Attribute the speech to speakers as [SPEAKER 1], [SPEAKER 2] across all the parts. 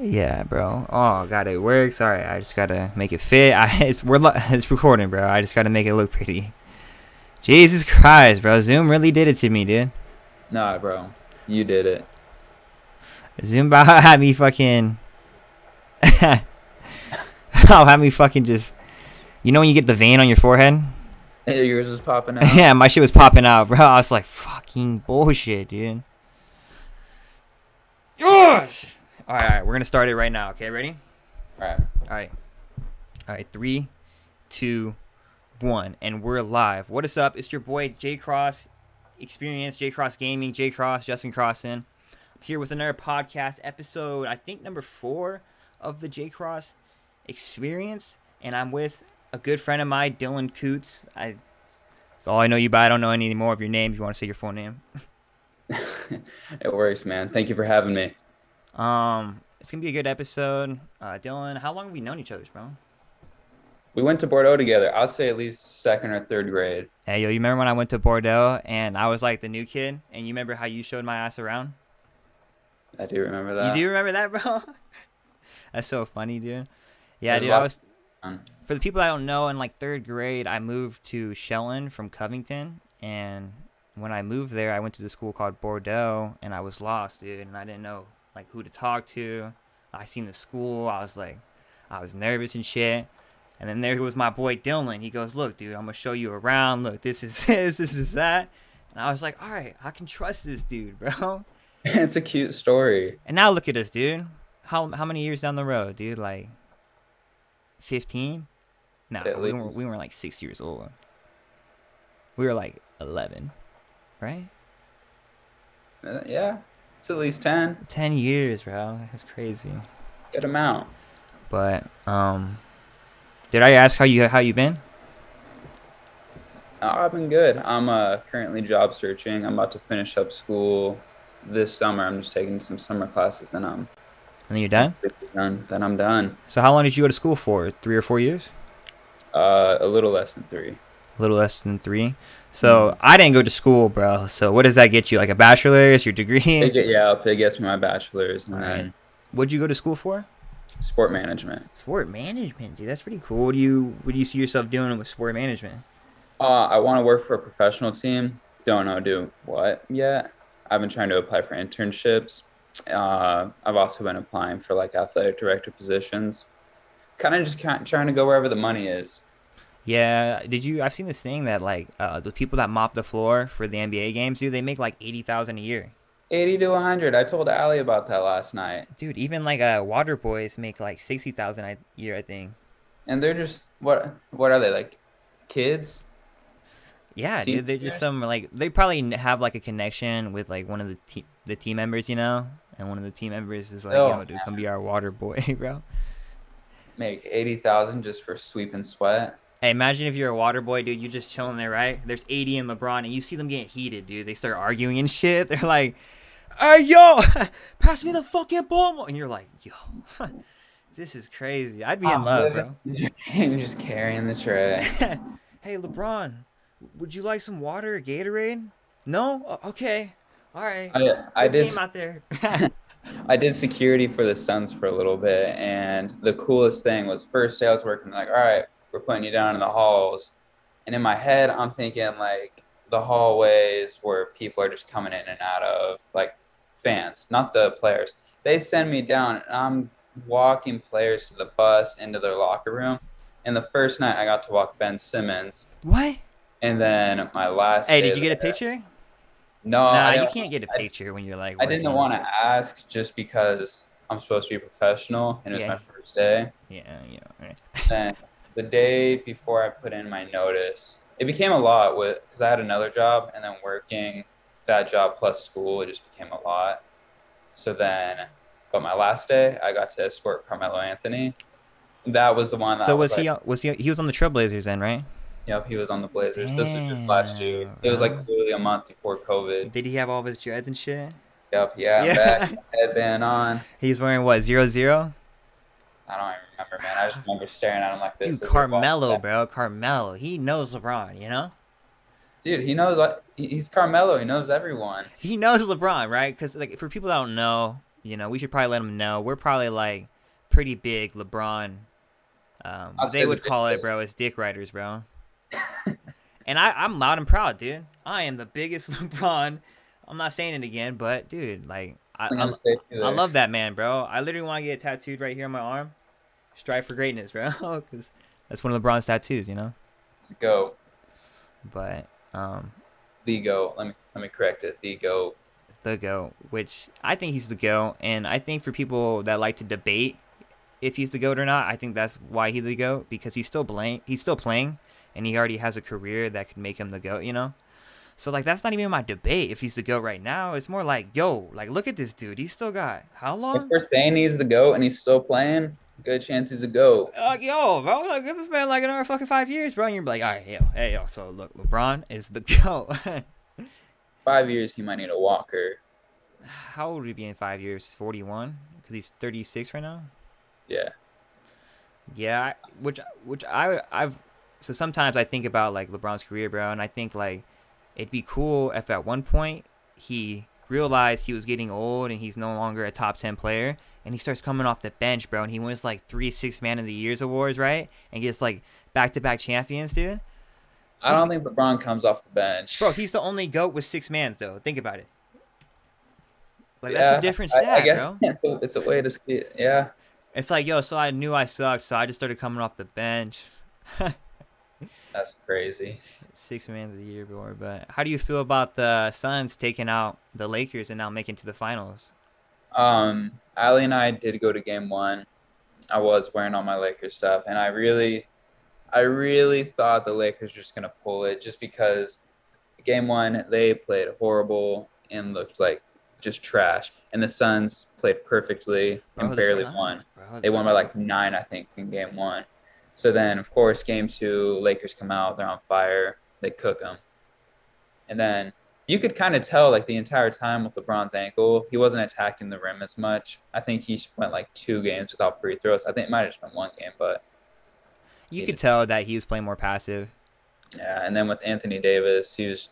[SPEAKER 1] Yeah, bro. Oh, God, it works. All right, I just gotta make it fit. I, it's we're it's recording, bro. I just gotta make it look pretty. Jesus Christ, bro. Zoom really did it to me, dude.
[SPEAKER 2] Nah, bro. You did it.
[SPEAKER 1] Zoom about had me fucking. oh, had me fucking just. You know when you get the vein on your forehead?
[SPEAKER 2] Yours was popping out.
[SPEAKER 1] yeah, my shit was popping out, bro. I was like, fucking bullshit, dude. Yosh! All right, all right, we're gonna start it right now. Okay, ready?
[SPEAKER 2] Right.
[SPEAKER 1] All right, all right. Three, two, one, and we're live. What is up? It's your boy J Cross Experience, J Cross Gaming, J Cross, Justin Crosson. I'm here with another podcast episode. I think number four of the J Cross Experience, and I'm with a good friend of mine, Dylan Coots. I. That's all I know you by. I don't know any more of your name. If you want to say your full name.
[SPEAKER 2] it works, man. Thank you for having me.
[SPEAKER 1] Um, it's gonna be a good episode. Uh, Dylan, how long have we known each other, bro?
[SPEAKER 2] We went to Bordeaux together. I'd say at least second or third grade.
[SPEAKER 1] Hey, yo, you remember when I went to Bordeaux and I was like the new kid, and you remember how you showed my ass around?
[SPEAKER 2] I do remember that.
[SPEAKER 1] You do remember that, bro? That's so funny, dude. Yeah,
[SPEAKER 2] There's
[SPEAKER 1] dude. I was for the people that don't know. In like third grade, I moved to Shelton from Covington, and when I moved there, I went to the school called Bordeaux, and I was lost, dude, and I didn't know like who to talk to. I seen the school. I was like, I was nervous and shit. And then there was my boy Dylan. He goes, "Look, dude, I'm gonna show you around. Look, this is this, this is that." And I was like, "All right, I can trust this dude, bro."
[SPEAKER 2] it's a cute story.
[SPEAKER 1] And now look at us, dude. How how many years down the road, dude? Like fifteen? No, we were we were like six years old. We were like eleven, right?
[SPEAKER 2] Uh, yeah, it's at least ten.
[SPEAKER 1] Ten years, bro. That's crazy.
[SPEAKER 2] Good amount.
[SPEAKER 1] But um, did I ask how you how you been?
[SPEAKER 2] Oh, I've been good. I'm uh, currently job searching. I'm about to finish up school this summer. I'm just taking some summer classes. Then I'm
[SPEAKER 1] And then you're done.
[SPEAKER 2] done. Then I'm done.
[SPEAKER 1] So how long did you go to school for? Three or four years?
[SPEAKER 2] Uh, a little less than three.
[SPEAKER 1] A little less than three. So I didn't go to school, bro. So what does that get you? Like a bachelor's, your degree?
[SPEAKER 2] It yeah, it gets me my bachelor's and
[SPEAKER 1] Alright.
[SPEAKER 2] then
[SPEAKER 1] What'd you go to school for?
[SPEAKER 2] sport management.
[SPEAKER 1] Sport management, dude. That's pretty cool. What do you what do you see yourself doing with sport management?
[SPEAKER 2] Uh, I want to work for a professional team. Don't know do what yet. I've been trying to apply for internships. Uh, I've also been applying for like athletic director positions. Kind of just trying to go wherever the money is.
[SPEAKER 1] Yeah, did you? I've seen this thing that like uh, the people that mop the floor for the NBA games, dude, they make like eighty thousand a year.
[SPEAKER 2] 80 to 100. I told Ali about that last night.
[SPEAKER 1] Dude, even like uh, water boys make like sixty thousand a year, I think.
[SPEAKER 2] And they're just what what are they like kids?
[SPEAKER 1] Yeah,
[SPEAKER 2] Team
[SPEAKER 1] dude, they're just some like they probably have like a connection with like one of the team the team members, you know, and one of the team members is like,
[SPEAKER 2] Oh,
[SPEAKER 1] yo, dude, come be our water boy, bro.
[SPEAKER 2] Make 80,000 just for sweep and sweat.
[SPEAKER 1] Hey, imagine if you're a water boy, dude. You're just chilling there, right? There's AD and LeBron, and you see them getting heated, dude. They start arguing and shit. They're like, "Hey, yo, pass me the fucking ball," and you're like, "Yo, this is crazy." I'd be in
[SPEAKER 2] I'm
[SPEAKER 1] love, bro.
[SPEAKER 2] You're just carrying the tray.
[SPEAKER 1] hey, LeBron, would you like some water or Gatorade? No? Okay. All right.
[SPEAKER 2] I, I did
[SPEAKER 1] out there.
[SPEAKER 2] I did security for the Suns for a little bit, and the coolest thing was first day I was working like, all right, we're putting you down in the halls, and in my head I'm thinking like the hallways where people are just coming in and out of, like fans, not the players. They send me down, and I'm walking players to the bus into their locker room. And the first night I got to walk Ben Simmons,
[SPEAKER 1] what?
[SPEAKER 2] and then my last.
[SPEAKER 1] Hey, did you get a picture?
[SPEAKER 2] No,
[SPEAKER 1] nah,
[SPEAKER 2] I
[SPEAKER 1] you can't get a picture when you're like.
[SPEAKER 2] I didn't want to ask just because I'm supposed to be professional and it was
[SPEAKER 1] Yeah.
[SPEAKER 2] my first day.
[SPEAKER 1] Yeah, yeah. Right.
[SPEAKER 2] Then the day before I put in my notice, it became a lot with because I had another job and then working that job plus school, it just became a lot. So then, but my last day, I got to escort Carmelo Anthony. That was the one. That
[SPEAKER 1] So
[SPEAKER 2] I
[SPEAKER 1] was he? on- Was he? He was on the Trailblazers then, right?
[SPEAKER 2] Yep, he was on the Blazers. This was just last year.
[SPEAKER 1] Damn,
[SPEAKER 2] It was like literally a month before COVID.
[SPEAKER 1] Did he have all of his dreads and shit?
[SPEAKER 2] Yep, yeah,
[SPEAKER 1] Yeah.
[SPEAKER 2] back headband on.
[SPEAKER 1] He's wearing what zero zero?
[SPEAKER 2] I don't even remember, man. I just remember staring at him like this.
[SPEAKER 1] Dude,
[SPEAKER 2] as
[SPEAKER 1] Carmelo, bro, Carmelo. He knows LeBron, you know.
[SPEAKER 2] Dude, he knows what he's Carmelo. He knows everyone.
[SPEAKER 1] He knows LeBron, right? Because like for people that don't know, You know, we should probably let them know. We're probably like pretty big LeBron. Um, they would
[SPEAKER 2] the
[SPEAKER 1] call it, bro, is dick riders, bro. and I, I'm loud and proud, dude. I am the biggest LeBron. I'm not saying it again, but dude, like I, I,
[SPEAKER 2] gonna stay true
[SPEAKER 1] I love that man, bro. I literally want to get it tattooed right here on my arm. Strive for greatness, bro, because that's one of LeBron's tattoos, you know.
[SPEAKER 2] Let's go.
[SPEAKER 1] But um,
[SPEAKER 2] The go. Let me let me correct it. The go.
[SPEAKER 1] the GOAT, which I think he's the GOAT. And I think for people that like to debate if he's the GOAT or not, I think that's why he's the GOAT because he's still playing. He's still playing, and he already has a career that could make him the GOAT. You know. So like that's not even my debate if he's the GOAT right now. It's more like, yo, like look at this dude. He's still got how
[SPEAKER 2] If
[SPEAKER 1] long?
[SPEAKER 2] we're saying he's the goat and he's still playing, good chance he's a goat.
[SPEAKER 1] Like uh, yo, bro, like give this man like another fucking five years, bro. And you're like, all right, yo, hey, yo. So look, LeBron is the GOAT.
[SPEAKER 2] Five years, he might need a walker.
[SPEAKER 1] How old would he be in five years? Forty-one, because he's thirty-six right now.
[SPEAKER 2] Yeah.
[SPEAKER 1] Yeah, which which I I've so sometimes I think about like LeBron's career, bro, and I think like it'd be cool if at one point he realized he was getting old and he's no longer a top 10 player and he starts coming off the bench, bro, and he wins like 3 6 man of the years awards, right? And gets like back-to-back champions, dude.
[SPEAKER 2] I don't think LeBron comes off the bench.
[SPEAKER 1] Bro, he's the only goat with 6 mans though. Think about it. Like
[SPEAKER 2] Yeah,
[SPEAKER 1] that's a different
[SPEAKER 2] I- I
[SPEAKER 1] stat,
[SPEAKER 2] guess
[SPEAKER 1] bro.
[SPEAKER 2] It's a, it's a way to see it. Yeah.
[SPEAKER 1] It's like, yo, so I knew I sucked, so I just started coming off the bench.
[SPEAKER 2] That's crazy.
[SPEAKER 1] Six mans a year, bro. But how do you feel about the Suns taking out the Lakers and now making to the finals?
[SPEAKER 2] Um, Ali and I did go to game one. I was wearing all my Lakers stuff, and I really, I really thought the Lakers were just gonna pull it, just because game one they played horrible and looked like just trash, and the Suns played perfectly
[SPEAKER 1] Bro,
[SPEAKER 2] and
[SPEAKER 1] the
[SPEAKER 2] barely
[SPEAKER 1] Suns,
[SPEAKER 2] won.
[SPEAKER 1] bro,
[SPEAKER 2] They
[SPEAKER 1] the
[SPEAKER 2] won by like nine, I think, in game one. So then, of course, game two, Lakers come out, they're on fire, they cook them, and then you could kind of tell like the entire time with LeBron's ankle, he wasn't attacking the rim as much. I think he went like two games without free throws. I think it might have just been one game, but
[SPEAKER 1] You could
[SPEAKER 2] just-
[SPEAKER 1] tell that he was playing more passive.
[SPEAKER 2] yeah. And then with Anthony Davis, he was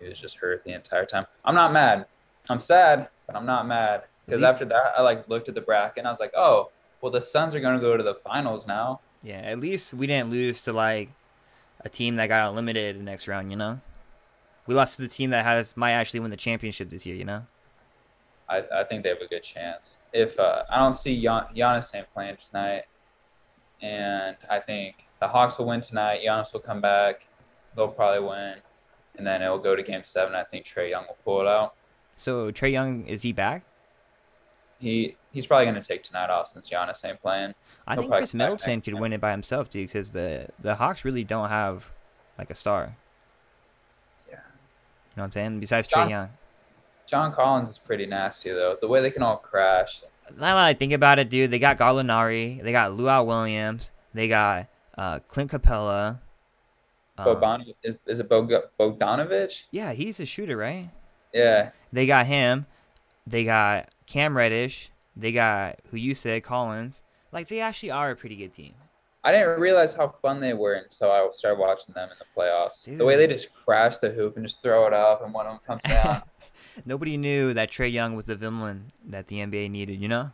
[SPEAKER 2] he was just hurt the entire time. I'm not mad. I'm sad, but I'm not mad because after that, I like looked at the bracket and I was like, oh, well, the Suns are gonna go to the finals now.
[SPEAKER 1] Yeah, at least we didn't lose to like a team that got eliminated the next round. You know, we lost to the team that has might actually win the championship this year. You know.
[SPEAKER 2] I, I think they have a good chance. If uh, I don't see Gian, Giannis ain't playing tonight, and I think the Hawks will win tonight. Giannis will come back. They'll probably win, and then it'll go to Game Seven. I think Trae Young will pull it out.
[SPEAKER 1] So Trae Young is he back?
[SPEAKER 2] He he's probably gonna take tonight off since Giannis ain't playing.
[SPEAKER 1] I
[SPEAKER 2] He'll
[SPEAKER 1] think
[SPEAKER 2] Khris
[SPEAKER 1] Middleton could win it by himself, dude, because the the Hawks really don't have like a star. You know what I'm saying? Besides Trae
[SPEAKER 2] John-
[SPEAKER 1] Young.
[SPEAKER 2] John Collins is pretty nasty though. The way they can all crash.
[SPEAKER 1] Now that I think about it, dude, they got Gallinari, they got Lou Williams, they got uh, Clint Capela. um,
[SPEAKER 2] Boban is, is it Bog- Bogdanovich?
[SPEAKER 1] yeah, he's a shooter, right?
[SPEAKER 2] Yeah.
[SPEAKER 1] They got him. They got Cam Reddish. They got who you said Collins. Like they actually are a pretty good team.
[SPEAKER 2] I didn't realize how fun they were until I started watching them in the playoffs. The way they just crash the hoop and just throw it up, and one of them comes down.
[SPEAKER 1] Nobody knew that Trae Young was the villain that the NBA needed. You know?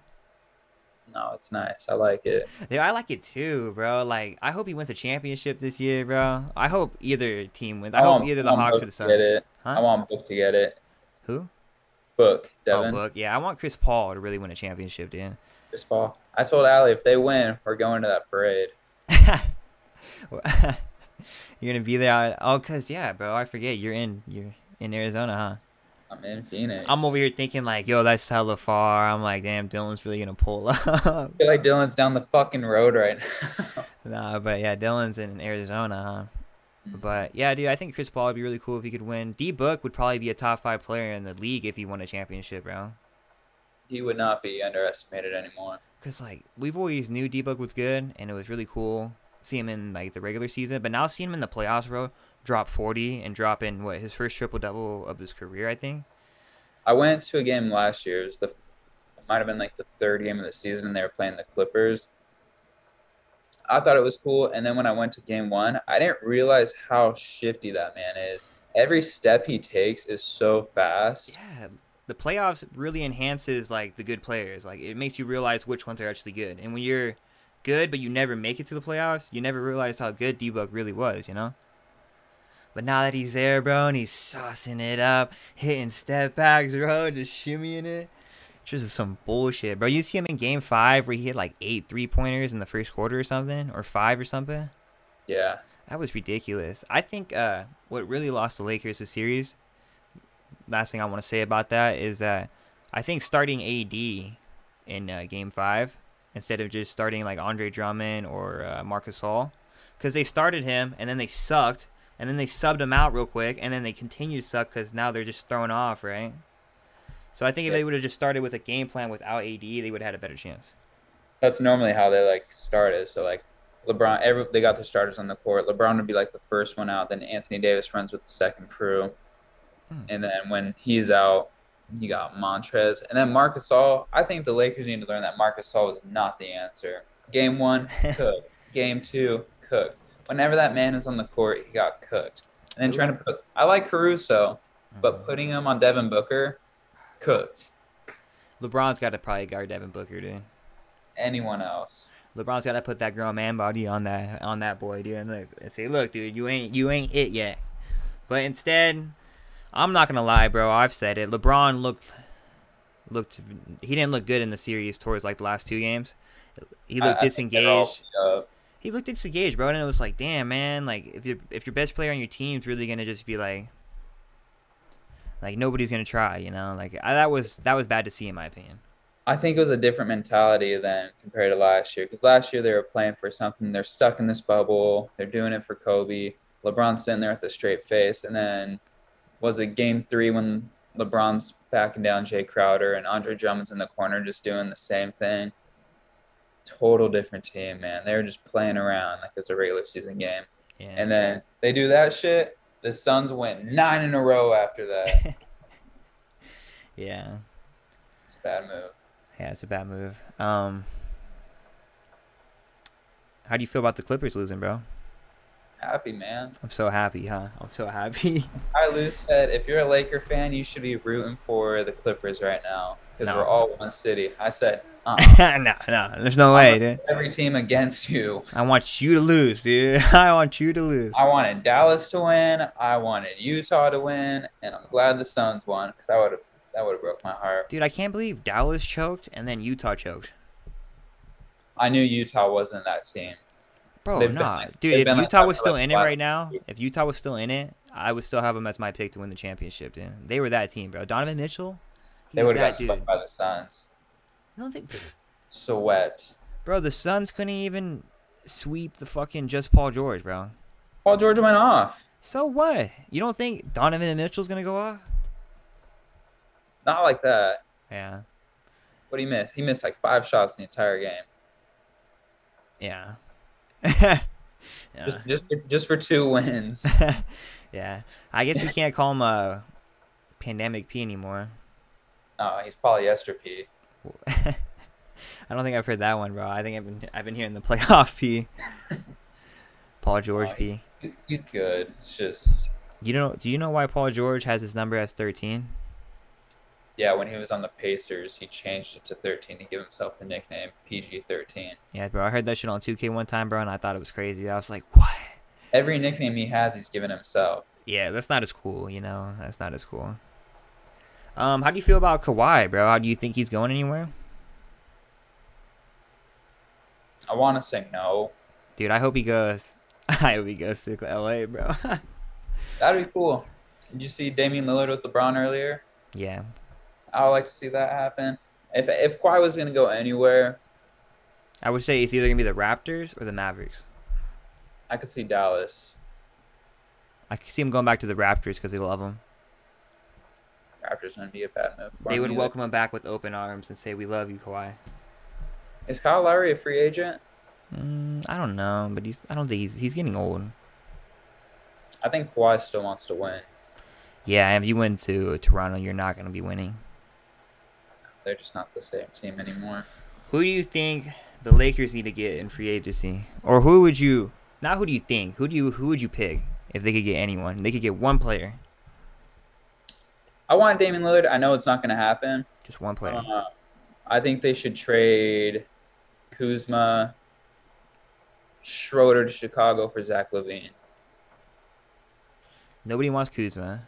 [SPEAKER 2] no, it's nice. I like it.
[SPEAKER 1] Yeah, I like it too, bro. Like I hope he wins a championship this year, bro. I hope either team wins. I, hope
[SPEAKER 2] want-
[SPEAKER 1] either the Hawks
[SPEAKER 2] Book
[SPEAKER 1] or the Suns.
[SPEAKER 2] Get it.
[SPEAKER 1] Huh?
[SPEAKER 2] I want Book to get it.
[SPEAKER 1] Who?
[SPEAKER 2] Book,
[SPEAKER 1] Oh,
[SPEAKER 2] Devin.
[SPEAKER 1] Book. Yeah, I want Chris Paul to really win a championship, dude.
[SPEAKER 2] Chris Paul. I told Allie if they win, we're going to that parade.
[SPEAKER 1] you're gonna be there. Oh, cause yeah, bro. I forget you're in you're in Arizona, huh?
[SPEAKER 2] I'm in Phoenix.
[SPEAKER 1] I'm over here thinking like, yo, that's hella far. I'm like, damn, Dylan's really gonna pull up.
[SPEAKER 2] I feel like Dylan's down the fucking road right now.
[SPEAKER 1] nah, but yeah, Dylan's in Arizona, huh? Mm-hmm. But yeah, dude, I think Chris Paul would be really cool if he could win. D Book would probably be a top five player in the league if he won a championship, bro.
[SPEAKER 2] He would not be underestimated anymore.
[SPEAKER 1] Cause like we've always knew D Book was good, and it was really cool see him in like the regular season. But now seeing him in the playoffs, bro, drop 40 and drop in what his first triple double of his career, I think.
[SPEAKER 2] I went to a game last year. It was the it might have been like the third game of the season, and they were playing the Clippers. I thought it was cool, and then when I went to game one, I didn't realize how shifty that man is. Every step he takes is so fast.
[SPEAKER 1] Yeah, the playoffs really enhances like the good players. Like it makes you realize which ones are actually good. And when you're good but you never make it to the playoffs, you never realize how good D Book really was, you know? But now that he's there, bro, and he's saucing it up, hitting step backs, bro, just shimmying it. Just some bullshit, bro. You see him in game five where he hit like eight three pointers in the first quarter or something, or five or something.
[SPEAKER 2] Yeah.
[SPEAKER 1] That was ridiculous. I think uh, what really lost the Lakers the series. Last thing I want to say about that is that I think starting AD in uh, Game Five instead of just starting like Andre Drummond or uh, Marc Gasol, because they started him and then they sucked, and then they subbed him out real quick, and then they continue to suck because now they're just thrown off, right? So I think if
[SPEAKER 2] Yeah.
[SPEAKER 1] they would have just started with a game plan without AD, they would have had a better chance.
[SPEAKER 2] That's normally how they like started. So like LeBron, every they got the starters on the court. LeBron would be like the first one out. Then Anthony Davis runs with the second crew,
[SPEAKER 1] Hmm.
[SPEAKER 2] and then when he's out, you got Montrez, and then Marcus Gasol. I think the Lakers need to learn that Marcus Gasol is not the answer. Game one, cook. Game two, cook. Whenever that man is on the court, he got cooked. And then trying to put, I like Caruso, but putting him on Devin Booker, cooked.
[SPEAKER 1] LeBron's got to probably guard Devin Booker, dude.
[SPEAKER 2] Anyone else?
[SPEAKER 1] LeBron's got to put that grown man body on that on that boy, dude, and look and say, "Look, dude, you ain't you ain't it yet." But instead, I'm not gonna lie, bro. I've said it. LeBron looked looked he didn't look good in the series towards like the last two games. He looked
[SPEAKER 2] I think they're all
[SPEAKER 1] disengaged.
[SPEAKER 2] beat.
[SPEAKER 1] He looked disengaged, bro, and it was like, damn, man. Like if your if your best player on your team's really gonna just be like, like nobody's gonna try, you know? Like I, that was that was bad to see in my opinion.
[SPEAKER 2] I think it was a different mentality than compared to last year. Because last year they were playing for something. They're stuck in this bubble. They're doing it for Kobe. LeBron's sitting there with a straight face. And then was it game three when LeBron's backing down Jae Crowder and Andre Drummond's in the corner just doing the same thing? Total different team, man. They were just playing around like it's a regular season game.
[SPEAKER 1] Yeah.
[SPEAKER 2] And then they do that shit. The Suns went nine in a row after that.
[SPEAKER 1] yeah.
[SPEAKER 2] It's a bad move.
[SPEAKER 1] Yeah, it's a bad move. Um, how do you feel about the Clippers losing, bro?
[SPEAKER 2] Happy, man.
[SPEAKER 1] I'm so happy, huh? I'm so happy.
[SPEAKER 2] I Lou said, if you're a Laker fan, you should be rooting for the Clippers right now because
[SPEAKER 1] No.
[SPEAKER 2] we're all one city. I said, uh
[SPEAKER 1] no, no, there's no way, dude.
[SPEAKER 2] every team against you.
[SPEAKER 1] I want you to lose, dude. I want you to lose.
[SPEAKER 2] I wanted Dallas to win. I wanted Utah to win, and I'm glad the Suns won because I would have that would have broke my heart.
[SPEAKER 1] Dude, I can't believe Dallas choked and then Utah choked.
[SPEAKER 2] I knew Utah wasn't that team.
[SPEAKER 1] Bro,
[SPEAKER 2] They've been
[SPEAKER 1] nah. dude, if
[SPEAKER 2] like
[SPEAKER 1] Utah was still
[SPEAKER 2] like
[SPEAKER 1] in it right now, if Utah was still in it, I would still have them as my pick to win the championship, dude. They were that team, bro. Donovan Mitchell,
[SPEAKER 2] They would have got
[SPEAKER 1] dude.
[SPEAKER 2] by the Suns.
[SPEAKER 1] You don't think, pff,
[SPEAKER 2] Swept.
[SPEAKER 1] bro, the Suns couldn't even sweep the fucking just Paul George, bro.
[SPEAKER 2] Paul George went off.
[SPEAKER 1] So what? You don't think Donovan Mitchell's gonna go off?
[SPEAKER 2] Not like that.
[SPEAKER 1] Yeah,
[SPEAKER 2] What he miss? He missed like five shots the entire game.
[SPEAKER 1] yeah, yeah,
[SPEAKER 2] Just, just, for two wins.
[SPEAKER 1] yeah. I guess we can't call him a pandemic P anymore.
[SPEAKER 2] Oh, he's polyester P.
[SPEAKER 1] I don't think I've heard that one, bro. I think I've been I've been hearing the playoff P. Paul George
[SPEAKER 2] Oh,
[SPEAKER 1] P.
[SPEAKER 2] He's good. It's just
[SPEAKER 1] You know? Do you know why Paul George has his number as thirteen?
[SPEAKER 2] Yeah. When he was on the Pacers, he changed it to 13 to give himself the nickname PG-13.
[SPEAKER 1] Yeah, bro. I heard that shit on 2K one time, bro, and I thought it was crazy. I was like, what?
[SPEAKER 2] Every nickname he has, he's given himself.
[SPEAKER 1] Yeah, that's not as cool. You know, that's not as cool. Um, how do you feel about Kawhi, bro? How do you think he's going anywhere?
[SPEAKER 2] I want to say no.
[SPEAKER 1] Dude, I hope he goes. I hope he goes to LA, bro.
[SPEAKER 2] That'd be cool. Did you see Damian Lillard with LeBron earlier?
[SPEAKER 1] yeah,
[SPEAKER 2] I would like to see that happen. If if Kawhi was gonna go anywhere,
[SPEAKER 1] I would say it's either gonna be the Raptors or the Mavericks.
[SPEAKER 2] I could see Dallas.
[SPEAKER 1] I could see him going back to the Raptors because they love him.
[SPEAKER 2] Raptors wouldn't be a bad move. For
[SPEAKER 1] They would
[SPEAKER 2] either.
[SPEAKER 1] welcome him back with open arms and say, "We love you, Kawhi."
[SPEAKER 2] Is Kyle Lowry a free agent?
[SPEAKER 1] Mm, I don't know, but he's. I don't think he's. He's getting old.
[SPEAKER 2] I think Kawhi still wants to win.
[SPEAKER 1] Yeah, if you went to Toronto, you're not gonna be winning.
[SPEAKER 2] They're just not the same team anymore.
[SPEAKER 1] Who do you think the Lakers need to get in free agency, or who would you? Not who do you think? Who do you? Who would you pick if they could get anyone? They could get one player.
[SPEAKER 2] I want Damian Lillard. I know it's not going to happen.
[SPEAKER 1] Just one player.
[SPEAKER 2] Uh, I think they should trade Kuzma, Schroeder to Chicago for Zach LaVine.
[SPEAKER 1] Nobody wants Kuzma.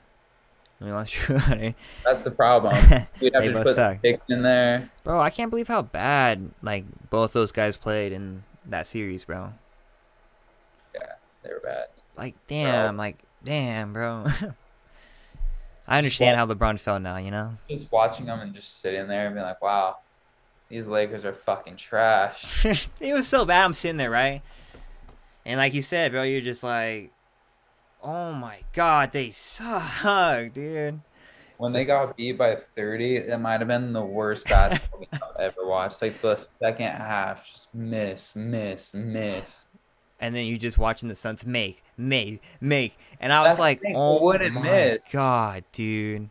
[SPEAKER 1] Nobody wants Schroeder.
[SPEAKER 2] That's the problem. We'd have
[SPEAKER 1] They
[SPEAKER 2] to
[SPEAKER 1] both
[SPEAKER 2] put
[SPEAKER 1] suck.
[SPEAKER 2] in there.
[SPEAKER 1] Bro, I can't believe how bad like both those guys played in that series, bro.
[SPEAKER 2] Yeah, they were bad.
[SPEAKER 1] Like, damn, like, damn, bro. I understand how LeBron felt now, you know?
[SPEAKER 2] Just watching them and just sitting there and being like, wow, these Lakers are fucking trash.
[SPEAKER 1] it was so bad. I'm sitting there, right? And like you said, bro, you're just like, oh my god, they suck, dude.
[SPEAKER 2] When they got beat by 30, it might have been the worst basketball game I've ever watched. Like the second half, just miss, miss, miss.
[SPEAKER 1] And then you just watching the Suns make, make, make, and I was
[SPEAKER 2] That's the
[SPEAKER 1] like, oh
[SPEAKER 2] wouldn't
[SPEAKER 1] my
[SPEAKER 2] miss.
[SPEAKER 1] god, dude.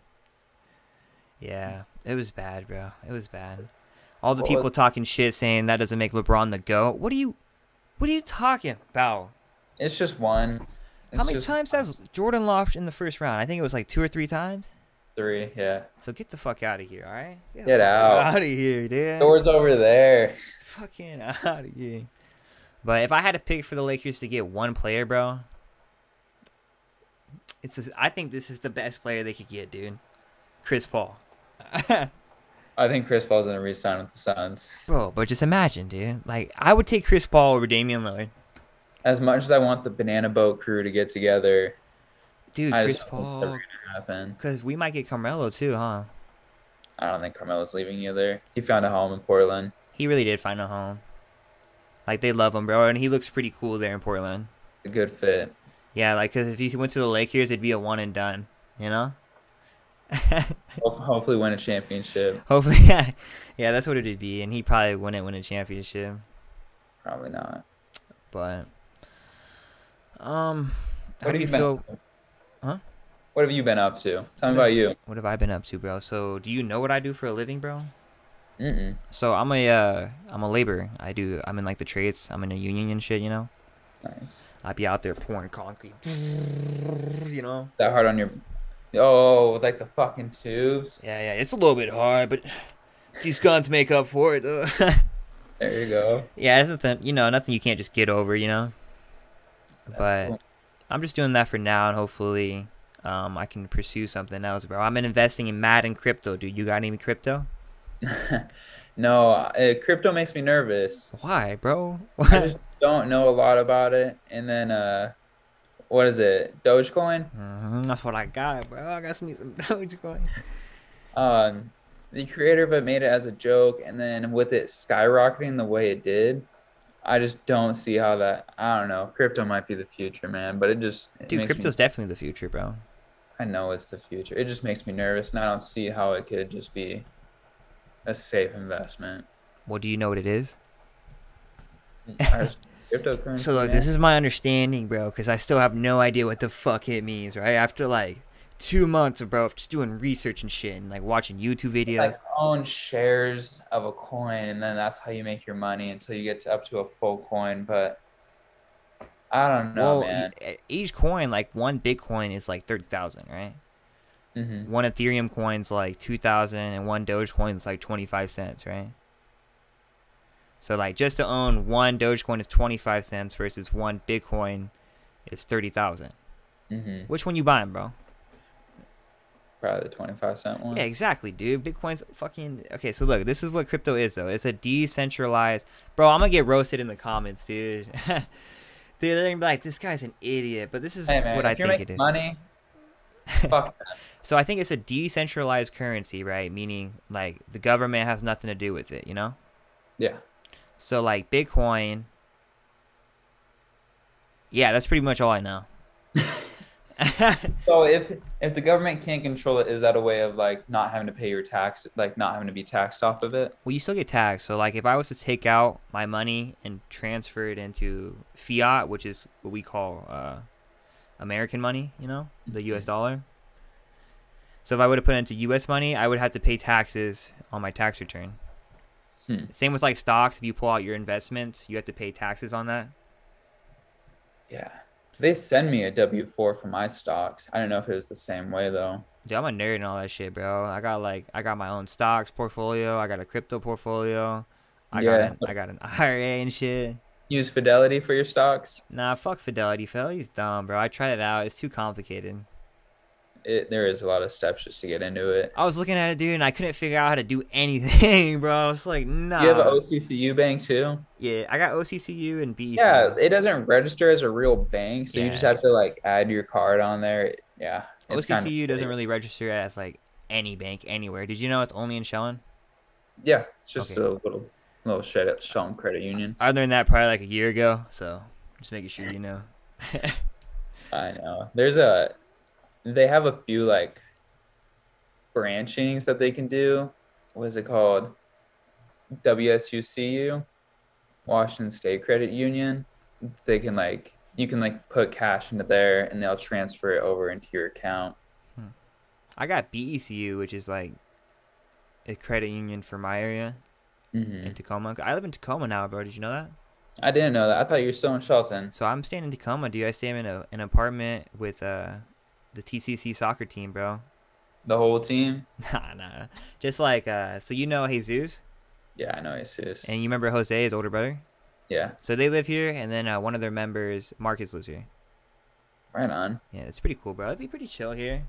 [SPEAKER 1] Yeah, it was bad, bro. It was bad. All the
[SPEAKER 2] What
[SPEAKER 1] people
[SPEAKER 2] was-
[SPEAKER 1] talking shit saying that doesn't make LeBron the goat. What are you, what are you talking about?
[SPEAKER 2] It's just one. It's
[SPEAKER 1] How many
[SPEAKER 2] just
[SPEAKER 1] times has Jordan lost in the first round? I think it was like two or three times.
[SPEAKER 2] three? Yeah.
[SPEAKER 1] So get the fuck out of here, all right?
[SPEAKER 2] Get out.
[SPEAKER 1] Out of here, dude.
[SPEAKER 2] Doors over there.
[SPEAKER 1] Fucking out of here. But if I had to pick for the Lakers to get one player, bro, it's just, I think this is the best player they could get, dude. Chris Paul.
[SPEAKER 2] I think Chris Paul's gonna re-sign with the Suns.
[SPEAKER 1] bro, but just imagine, dude. Like I would take Chris Paul over Damian Lillard.
[SPEAKER 2] As much as I want the Banana Boat crew to get together,
[SPEAKER 1] Dude,
[SPEAKER 2] I
[SPEAKER 1] Chris Paul. Because we might get Carmelo too, huh?
[SPEAKER 2] I don't think Carmelo's leaving either. He found a home in Portland.
[SPEAKER 1] He really did find a home. Like they love him, bro, and he looks pretty cool there in Portland.
[SPEAKER 2] A good fit.
[SPEAKER 1] Yeah, like because if he went to the Lakers, it'd be a one and done. You know.
[SPEAKER 2] Hopefully, win a championship.
[SPEAKER 1] Hopefully, yeah, yeah, that's what it'd be, and he probably wouldn't win a championship.
[SPEAKER 2] Probably not.
[SPEAKER 1] But, um, how
[SPEAKER 2] What
[SPEAKER 1] do
[SPEAKER 2] have
[SPEAKER 1] you
[SPEAKER 2] you been
[SPEAKER 1] feel? Huh?
[SPEAKER 2] What have you been up to? Tell me about you.
[SPEAKER 1] What have I been up to, bro? So, do you know what I do for a living, bro?
[SPEAKER 2] Mm-mm.
[SPEAKER 1] So I'm a uh, I'm a laborer. I do. I'm in like the trades. I'm in a union and shit. You know.
[SPEAKER 2] Nice.
[SPEAKER 1] I'd be out there pouring concrete. You know.
[SPEAKER 2] That hard on your. Oh, like the fucking tubes.
[SPEAKER 1] Yeah, yeah. It's a little bit hard, but these guns make up for it. Though.
[SPEAKER 2] There you go.
[SPEAKER 1] yeah, it's nothing. You know, nothing you can't just get over. You know.
[SPEAKER 2] That's
[SPEAKER 1] but
[SPEAKER 2] cool.
[SPEAKER 1] I'm just doing that for now, and hopefully, um, I can pursue something else, bro. I'm investing in Madden crypto, dude. You got any crypto?
[SPEAKER 2] no, uh, crypto makes me nervous.
[SPEAKER 1] Why, bro?
[SPEAKER 2] I just don't know a lot about it. And then, uh, what is it? Dogecoin.
[SPEAKER 1] Mhm, that's what I got, bro. I got me some Dogecoin.
[SPEAKER 2] Um, the creator of it made it as a joke, and then with it skyrocketing the way it did, I just don't see how that. I don't know. Crypto might be the future, man, but it just it
[SPEAKER 1] Dude,
[SPEAKER 2] makes me-
[SPEAKER 1] crypto's definitely the future, bro.
[SPEAKER 2] I know it's the future. It just makes me nervous, and I don't see how it could just be a safe investment.
[SPEAKER 1] Well, do you know what it is?
[SPEAKER 2] Cryptocurrency.
[SPEAKER 1] So look,
[SPEAKER 2] man.
[SPEAKER 1] this is my understanding, bro, because I still have no idea what the fuck it means, right? After like two months of bro just doing research and shit and like watching YouTube videos.
[SPEAKER 2] like own shares of a coin, and then that's how you make your money until you get to up to a full coin. But I don't know,
[SPEAKER 1] well,
[SPEAKER 2] man.
[SPEAKER 1] each coin, like one Bitcoin is like thirty thousand, right?
[SPEAKER 2] hmm
[SPEAKER 1] One Ethereum coin's like two thousand, and one Dogecoin is like twenty five cents, right? So like just to own one Dogecoin is twenty five cents versus one Bitcoin is thirty thousand.
[SPEAKER 2] hmm
[SPEAKER 1] Which one you buying, bro?
[SPEAKER 2] Probably the twenty-five cent one.
[SPEAKER 1] Yeah, exactly, dude. Bitcoin's fucking okay. So look, this is what crypto is, though. It's a decentralized, bro. I'm gonna get roasted in the comments, dude. dude, they're gonna be like, "This guy's an idiot," but this is
[SPEAKER 2] Hey man,
[SPEAKER 1] what I think it is.
[SPEAKER 2] money, fuck that.
[SPEAKER 1] So I think it's a decentralized currency, right? Meaning like the government has nothing to do with it, you know.
[SPEAKER 2] Yeah.
[SPEAKER 1] So like Bitcoin. Yeah, that's pretty much all I know.
[SPEAKER 2] So if if the government can't control it, is that a way of like not having to pay your tax, like not having to be taxed off of it?
[SPEAKER 1] Well, you still get taxed. So, like, if I was to take out my money and transfer it into fiat, which is what we call uh, American money, you know, the U.S. dollar. So, if I would have put it into U.S. money, I would have to pay taxes on my tax return.
[SPEAKER 2] Hmm.
[SPEAKER 1] Same with like stocks. If you pull out your investments, you have to pay taxes on that.
[SPEAKER 2] Yeah. They send me a W four for my stocks. I don't know if it was the same way though.
[SPEAKER 1] Dude, I'm a nerd and all that shit, bro. I got like I got my own stocks portfolio. I got a crypto portfolio. I got
[SPEAKER 2] Yeah.
[SPEAKER 1] an, I got an IRA and shit.
[SPEAKER 2] Use Fidelity for your stocks.
[SPEAKER 1] Nah, fuck Fidelity. Fidelity's dumb, bro. I tried it out. It's too complicated.
[SPEAKER 2] It, there is a lot of steps just to get into it.
[SPEAKER 1] I was looking at it, dude, and I couldn't figure out how to do anything, bro. I was like, nah.
[SPEAKER 2] You have an OCCU bank too.
[SPEAKER 1] yeah, I got OCCU and BECU.
[SPEAKER 2] Yeah, it doesn't register as a real bank, so you just have to like add your card on there. Yeah. it's
[SPEAKER 1] OCCU doesn't really register as like any bank anywhere. Did you know it's only in Shelton?
[SPEAKER 2] Yeah, it's just
[SPEAKER 1] Okay.
[SPEAKER 2] a little little shut up Sean Credit Union.
[SPEAKER 1] I learned that probably like a year ago, so just making sure you know.
[SPEAKER 2] I know. There's a they have a few like branchings that they can do. What is it called? WSUCU, Washington State Credit Union. They can like you can like put cash into there and they'll transfer it over into your account.
[SPEAKER 1] I got BECU, which is like a credit union for my area
[SPEAKER 2] hmm
[SPEAKER 1] in Tacoma. I live in Tacoma now, bro. Did you know that?
[SPEAKER 2] I didn't know that. I thought you were still in Shelton.
[SPEAKER 1] So I'm staying in Tacoma, dude. I stay in a, an apartment with uh the TCC soccer team, bro.
[SPEAKER 2] The whole team.
[SPEAKER 1] Nah, nah. Just like uh, so you know Jesus,
[SPEAKER 2] Yeah, I know Jesus.
[SPEAKER 1] and you remember Jose, his older brother.
[SPEAKER 2] Yeah,
[SPEAKER 1] So they live here, and then uh, one of their members, Marcus, lives here.
[SPEAKER 2] right on.
[SPEAKER 1] Yeah, it's pretty cool, bro. It'd be pretty chill here.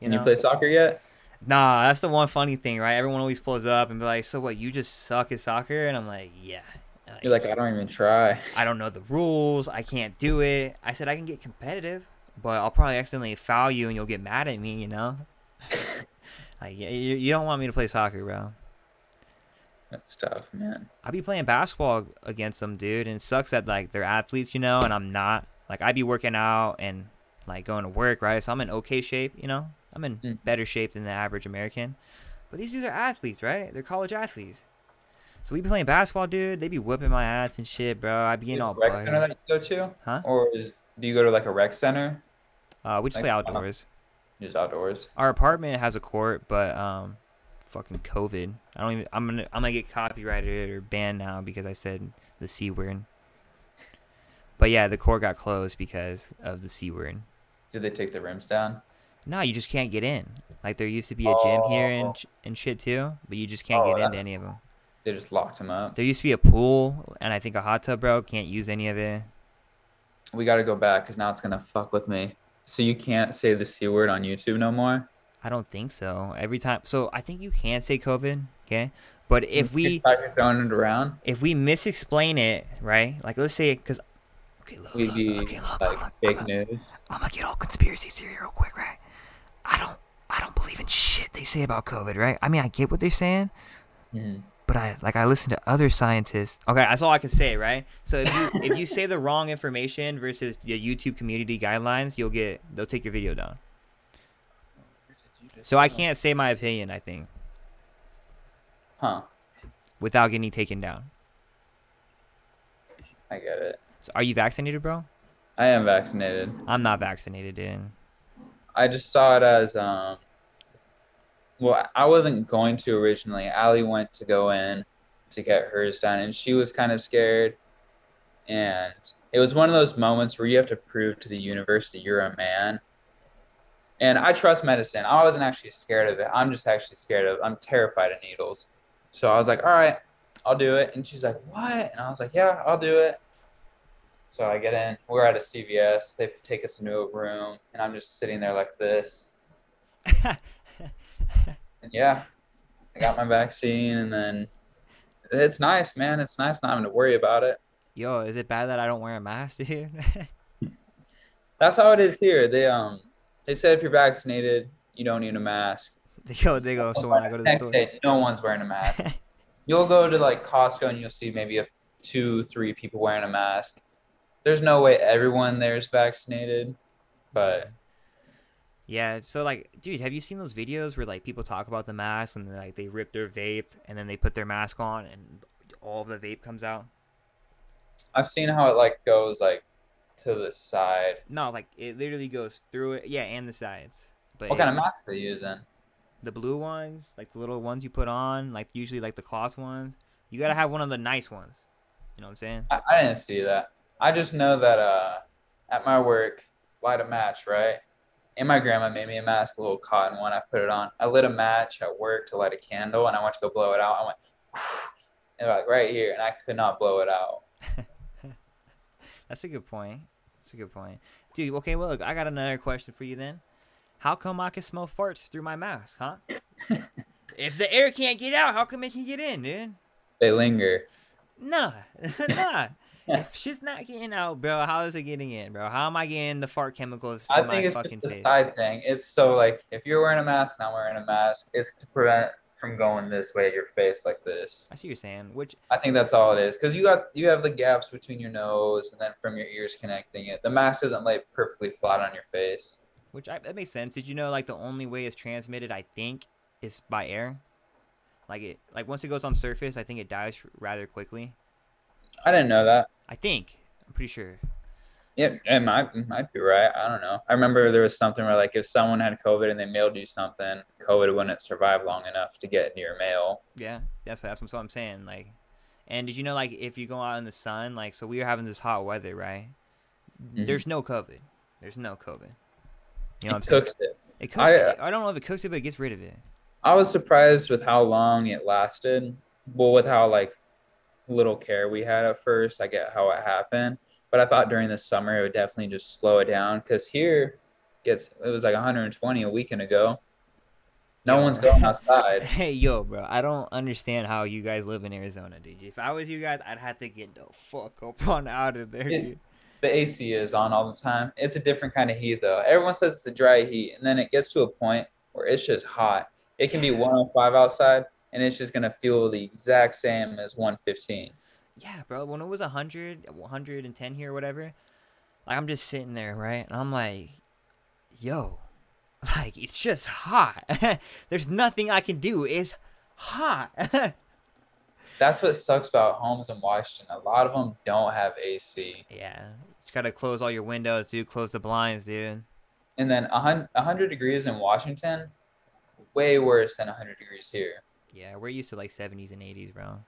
[SPEAKER 2] Can you play soccer yet?
[SPEAKER 1] Nah, that's the one funny thing, right? Everyone always pulls up and be like, "So what? You just suck at soccer?" And I'm like, "Yeah." And
[SPEAKER 2] You're like, I don't even try.
[SPEAKER 1] I don't know the rules. I can't do it. I said I can get competitive, but I'll probably accidentally foul you and you'll get mad at me, you know? like, you, you don't want me to play soccer, bro.
[SPEAKER 2] That's tough, man.
[SPEAKER 1] I be playing basketball against them, dude, and it sucks that like they're athletes, you know, and I'm not. Like I'd be working out and like going to work, right? So I'm in okay shape, you know. I'm in
[SPEAKER 2] Mm.
[SPEAKER 1] better shape than the average American. But these dudes are athletes, right? They're college athletes. So we be playing basketball, dude. They be whooping my ass and shit, bro. I be getting all
[SPEAKER 2] rec center that you go to?
[SPEAKER 1] Huh?
[SPEAKER 2] Or is, do you go to like a rec center?
[SPEAKER 1] Uh, we just play outdoors.
[SPEAKER 2] Just outdoors.
[SPEAKER 1] Our apartment has a court, but um, fucking COVID. I don't even. I'm gonna. I'm gonna get copyrighted or banned now because I said the c word. But yeah, the court got closed because of the c word.
[SPEAKER 2] Did they take the rims down?
[SPEAKER 1] No, you just can't get in. Like there used to be a gym here
[SPEAKER 2] Oh.
[SPEAKER 1] and and shit too, but you just can't
[SPEAKER 2] Oh,
[SPEAKER 1] get into any of them.
[SPEAKER 2] They just locked him up.
[SPEAKER 1] There used to be a pool and I think a hot tub, bro. Can't use any of it.
[SPEAKER 2] We got to go back because now it's gonna fuck with me. So you can't say the c word on YouTube no more.
[SPEAKER 1] I don't think so. Every time, so I think you can say COVID, okay? But if we
[SPEAKER 2] throwing it around,
[SPEAKER 1] if we misexplain it, right? Like let's say because okay, look, look,
[SPEAKER 2] be
[SPEAKER 1] okay, look,
[SPEAKER 2] like
[SPEAKER 1] look, look,
[SPEAKER 2] fake
[SPEAKER 1] I'm,
[SPEAKER 2] news.
[SPEAKER 1] I'm gonna get all conspiracy theory real quick, right? I don't I don't believe in shit they say about COVID, right? I mean, I get what they're saying,
[SPEAKER 2] Mhm.
[SPEAKER 1] But I like I listen to other scientists. Okay, that's all I can say, right? So if you if you say the wrong information versus the YouTube community guidelines, you'll get they'll take your video down. So I can't say my opinion. I think
[SPEAKER 2] Huh?
[SPEAKER 1] without getting taken down.
[SPEAKER 2] I get it.
[SPEAKER 1] So are you vaccinated, bro?
[SPEAKER 2] I am vaccinated.
[SPEAKER 1] I'm not vaccinated, dude.
[SPEAKER 2] I just saw it as um. Well, I wasn't going to originally. Allie went to go in to get hers done, and she was kind of scared. And it was one of those moments where you have to prove to the universe that you're a man. And I trust medicine. I wasn't actually scared of it. I'm just actually scared of. I'm terrified of needles. So I was like, all right, I'll do it. And she's like, what? And I was like, yeah, I'll do it. So I get in. We're at a CVS. They take us into a room, and I'm just sitting there like this. And yeah, I got my vaccine, and then it's nice, man. It's nice not having to worry about it.
[SPEAKER 1] Yo, is it bad that I don't wear a mask, here?
[SPEAKER 2] That's how it is here. They um they said if you're vaccinated, you don't need a mask.
[SPEAKER 1] Yo, they go. So when I go to the
[SPEAKER 2] Next
[SPEAKER 1] store,
[SPEAKER 2] day, no one's wearing a mask. You'll go to like Costco and you'll see maybe a two, three people wearing a mask. There's no way everyone there is vaccinated, but
[SPEAKER 1] yeah. So like, dude, have you seen those videos where like people talk about the mask and like they rip their vape and then they put their mask on and all the vape comes out?
[SPEAKER 2] I've seen how it like goes like to the side.
[SPEAKER 1] No, like it literally goes through it. Yeah, and the sides. But
[SPEAKER 2] What
[SPEAKER 1] it-
[SPEAKER 2] kind of mask are they using?
[SPEAKER 1] the blue ones, like the little ones you put on, like usually like the cloth ones. You gotta have one of the nice ones. You know what I'm saying?
[SPEAKER 2] I, I didn't see that. I just know that uh, at my work, light a match, right? And my grandma made me a mask, a little cotton one. I put it on. I lit a match at work to light a candle, and I went to go blow it out. I went, and like right here, and I could not blow it out.
[SPEAKER 1] That's a good point. That's a good point, dude. Okay, well, look, I got another question for you then. How come I can smell farts through my mask, huh? if the air can't get out, how come it can get in, dude?
[SPEAKER 2] They linger.
[SPEAKER 1] Nah, nah. If shit's not getting out, bro, how is it getting in, bro? How am I getting the fart chemicals
[SPEAKER 2] I think it's
[SPEAKER 1] fucking
[SPEAKER 2] just a
[SPEAKER 1] face?
[SPEAKER 2] side thing. It's so like if you're wearing a mask and I'm wearing a mask, it's to prevent from going this way at your face like this.
[SPEAKER 1] I see what you're saying. Which
[SPEAKER 2] I think that's all it is. Because you got you have the gaps between your nose and then from your ears connecting it. The mask doesn't lay perfectly flat on your face.
[SPEAKER 1] which I, that makes sense. Did you know like the only way it's transmitted, I think, is by air. Like it, like once it goes on surface, I think it dies rather quickly.
[SPEAKER 2] I didn't know that.
[SPEAKER 1] I think. I'm pretty sure.
[SPEAKER 2] Yeah, it might it might be right. I don't know. I remember there was something where like if someone had COVID and they mailed you something, COVID wouldn't survive long enough to get into your mail.
[SPEAKER 1] Yeah, that's what, that's what I'm saying. Like, and did you know like if you go out in the sun, like so we were having this hot weather, right?
[SPEAKER 2] Mhm.
[SPEAKER 1] There's no COVID. There's no COVID. You know what I'm
[SPEAKER 2] it
[SPEAKER 1] saying?
[SPEAKER 2] cooks it.
[SPEAKER 1] It cooks
[SPEAKER 2] I-
[SPEAKER 1] it. I don't know if it cooks it, but it gets rid of it.
[SPEAKER 2] I was surprised with how long it lasted. Well, with how like little care we had at first. I get how it happened, but I thought during the summer it would definitely just slow it down because here gets it was like 120 a weekend ago. No
[SPEAKER 1] Yo.
[SPEAKER 2] one's going outside.
[SPEAKER 1] Hey, yo, bro, I don't understand how you guys live in Arizona, dude. If I was you guys, I'd have to get the fuck up on out of there, dude.
[SPEAKER 2] the AC is on all the time. It's a different kind of heat though. Everyone says it's a dry heat, and then it gets to a point where it's just hot. It can be 105 outside, and it's just gonna feel the exact same as 115.
[SPEAKER 1] Yeah, bro. When it was 100, 110 here or whatever, like I'm just sitting there, right? And I'm like, yo, like it's just hot. There's nothing I can do. It's hot.
[SPEAKER 2] That's what sucks about homes in Washington. A lot of them don't have AC,
[SPEAKER 1] yeah. You gotta close all your windows, dude. Close the blinds, dude.
[SPEAKER 2] and then 100 100 degrees in Washington, way worse than 100 degrees here.
[SPEAKER 1] Yeah, we're used to like 70s and 80s, bro.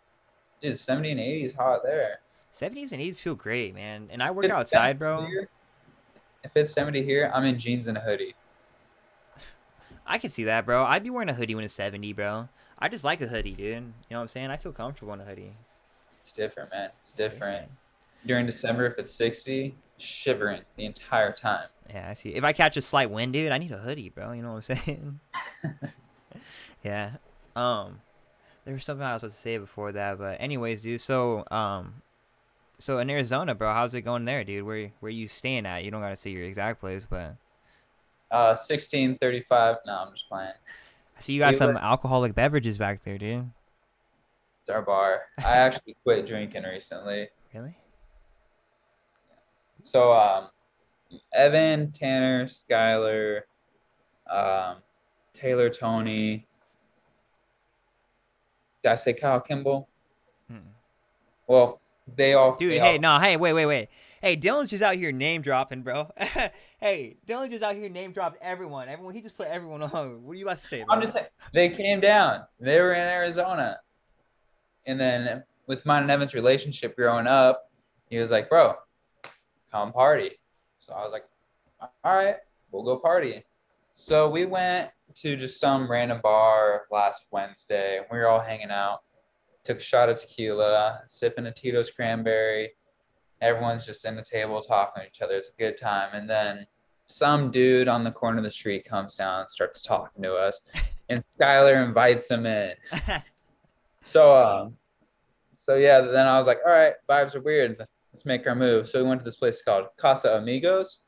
[SPEAKER 2] Dude, 70 and 80s is hot there.
[SPEAKER 1] 70s and 80s feel great, man. And I work outside, bro.
[SPEAKER 2] here- if it's 70 here, I'm in jeans and a hoodie.
[SPEAKER 1] I can see that, bro. I'd be wearing a hoodie when it's 70, bro. I just like a hoodie, dude. You know what I'm saying? I feel comfortable in a hoodie.
[SPEAKER 2] It's different, man. It's different. During December, if it's 60, shivering the entire time.
[SPEAKER 1] Yeah, I see. If I catch a slight wind, dude, I need a hoodie, bro. You know what I'm saying? yeah. Um, there was something I was supposed to say before that, but anyways, dude. So, um, so in Arizona, bro, how's it going there, dude? Where where you staying at? You don't gotta say your exact place, but
[SPEAKER 2] Uh, 1635. No, I'm just playing.
[SPEAKER 1] I see you got
[SPEAKER 2] We
[SPEAKER 1] some
[SPEAKER 2] were-
[SPEAKER 1] alcoholic beverages back there, dude.
[SPEAKER 2] It's our bar. I actually quit drinking recently.
[SPEAKER 1] Really?
[SPEAKER 2] So, um, Evan, Tanner, Skylar, um, Taylor, Tony. Did I say Kyle Kimball?
[SPEAKER 1] Hmm.
[SPEAKER 2] Well, they all.
[SPEAKER 1] Dude,
[SPEAKER 2] they
[SPEAKER 1] hey,
[SPEAKER 2] all-
[SPEAKER 1] no, hey, wait, wait, wait. Hey, Dylan's just out here name dropping, bro. hey, Dylan just out here name dropped everyone. Everyone, he just put everyone on. What are you about to say, bro?
[SPEAKER 2] I'm just saying, they came down. They were in Arizona. And then with mine and Evan's relationship growing up, he was like, bro, come party. So I was like, all right, we'll go party. So we went to just some random bar last Wednesday. We were all hanging out, took a shot of tequila, sipping a Tito's cranberry. Everyone's just in the table talking to each other. It's a good time. And then some dude on the corner of the street comes down and starts talking to us. And Skylar invites him in. So um so yeah, then I was like, all right, vibes are weird. Let's make our move. So we went to this place called Casa Amigos.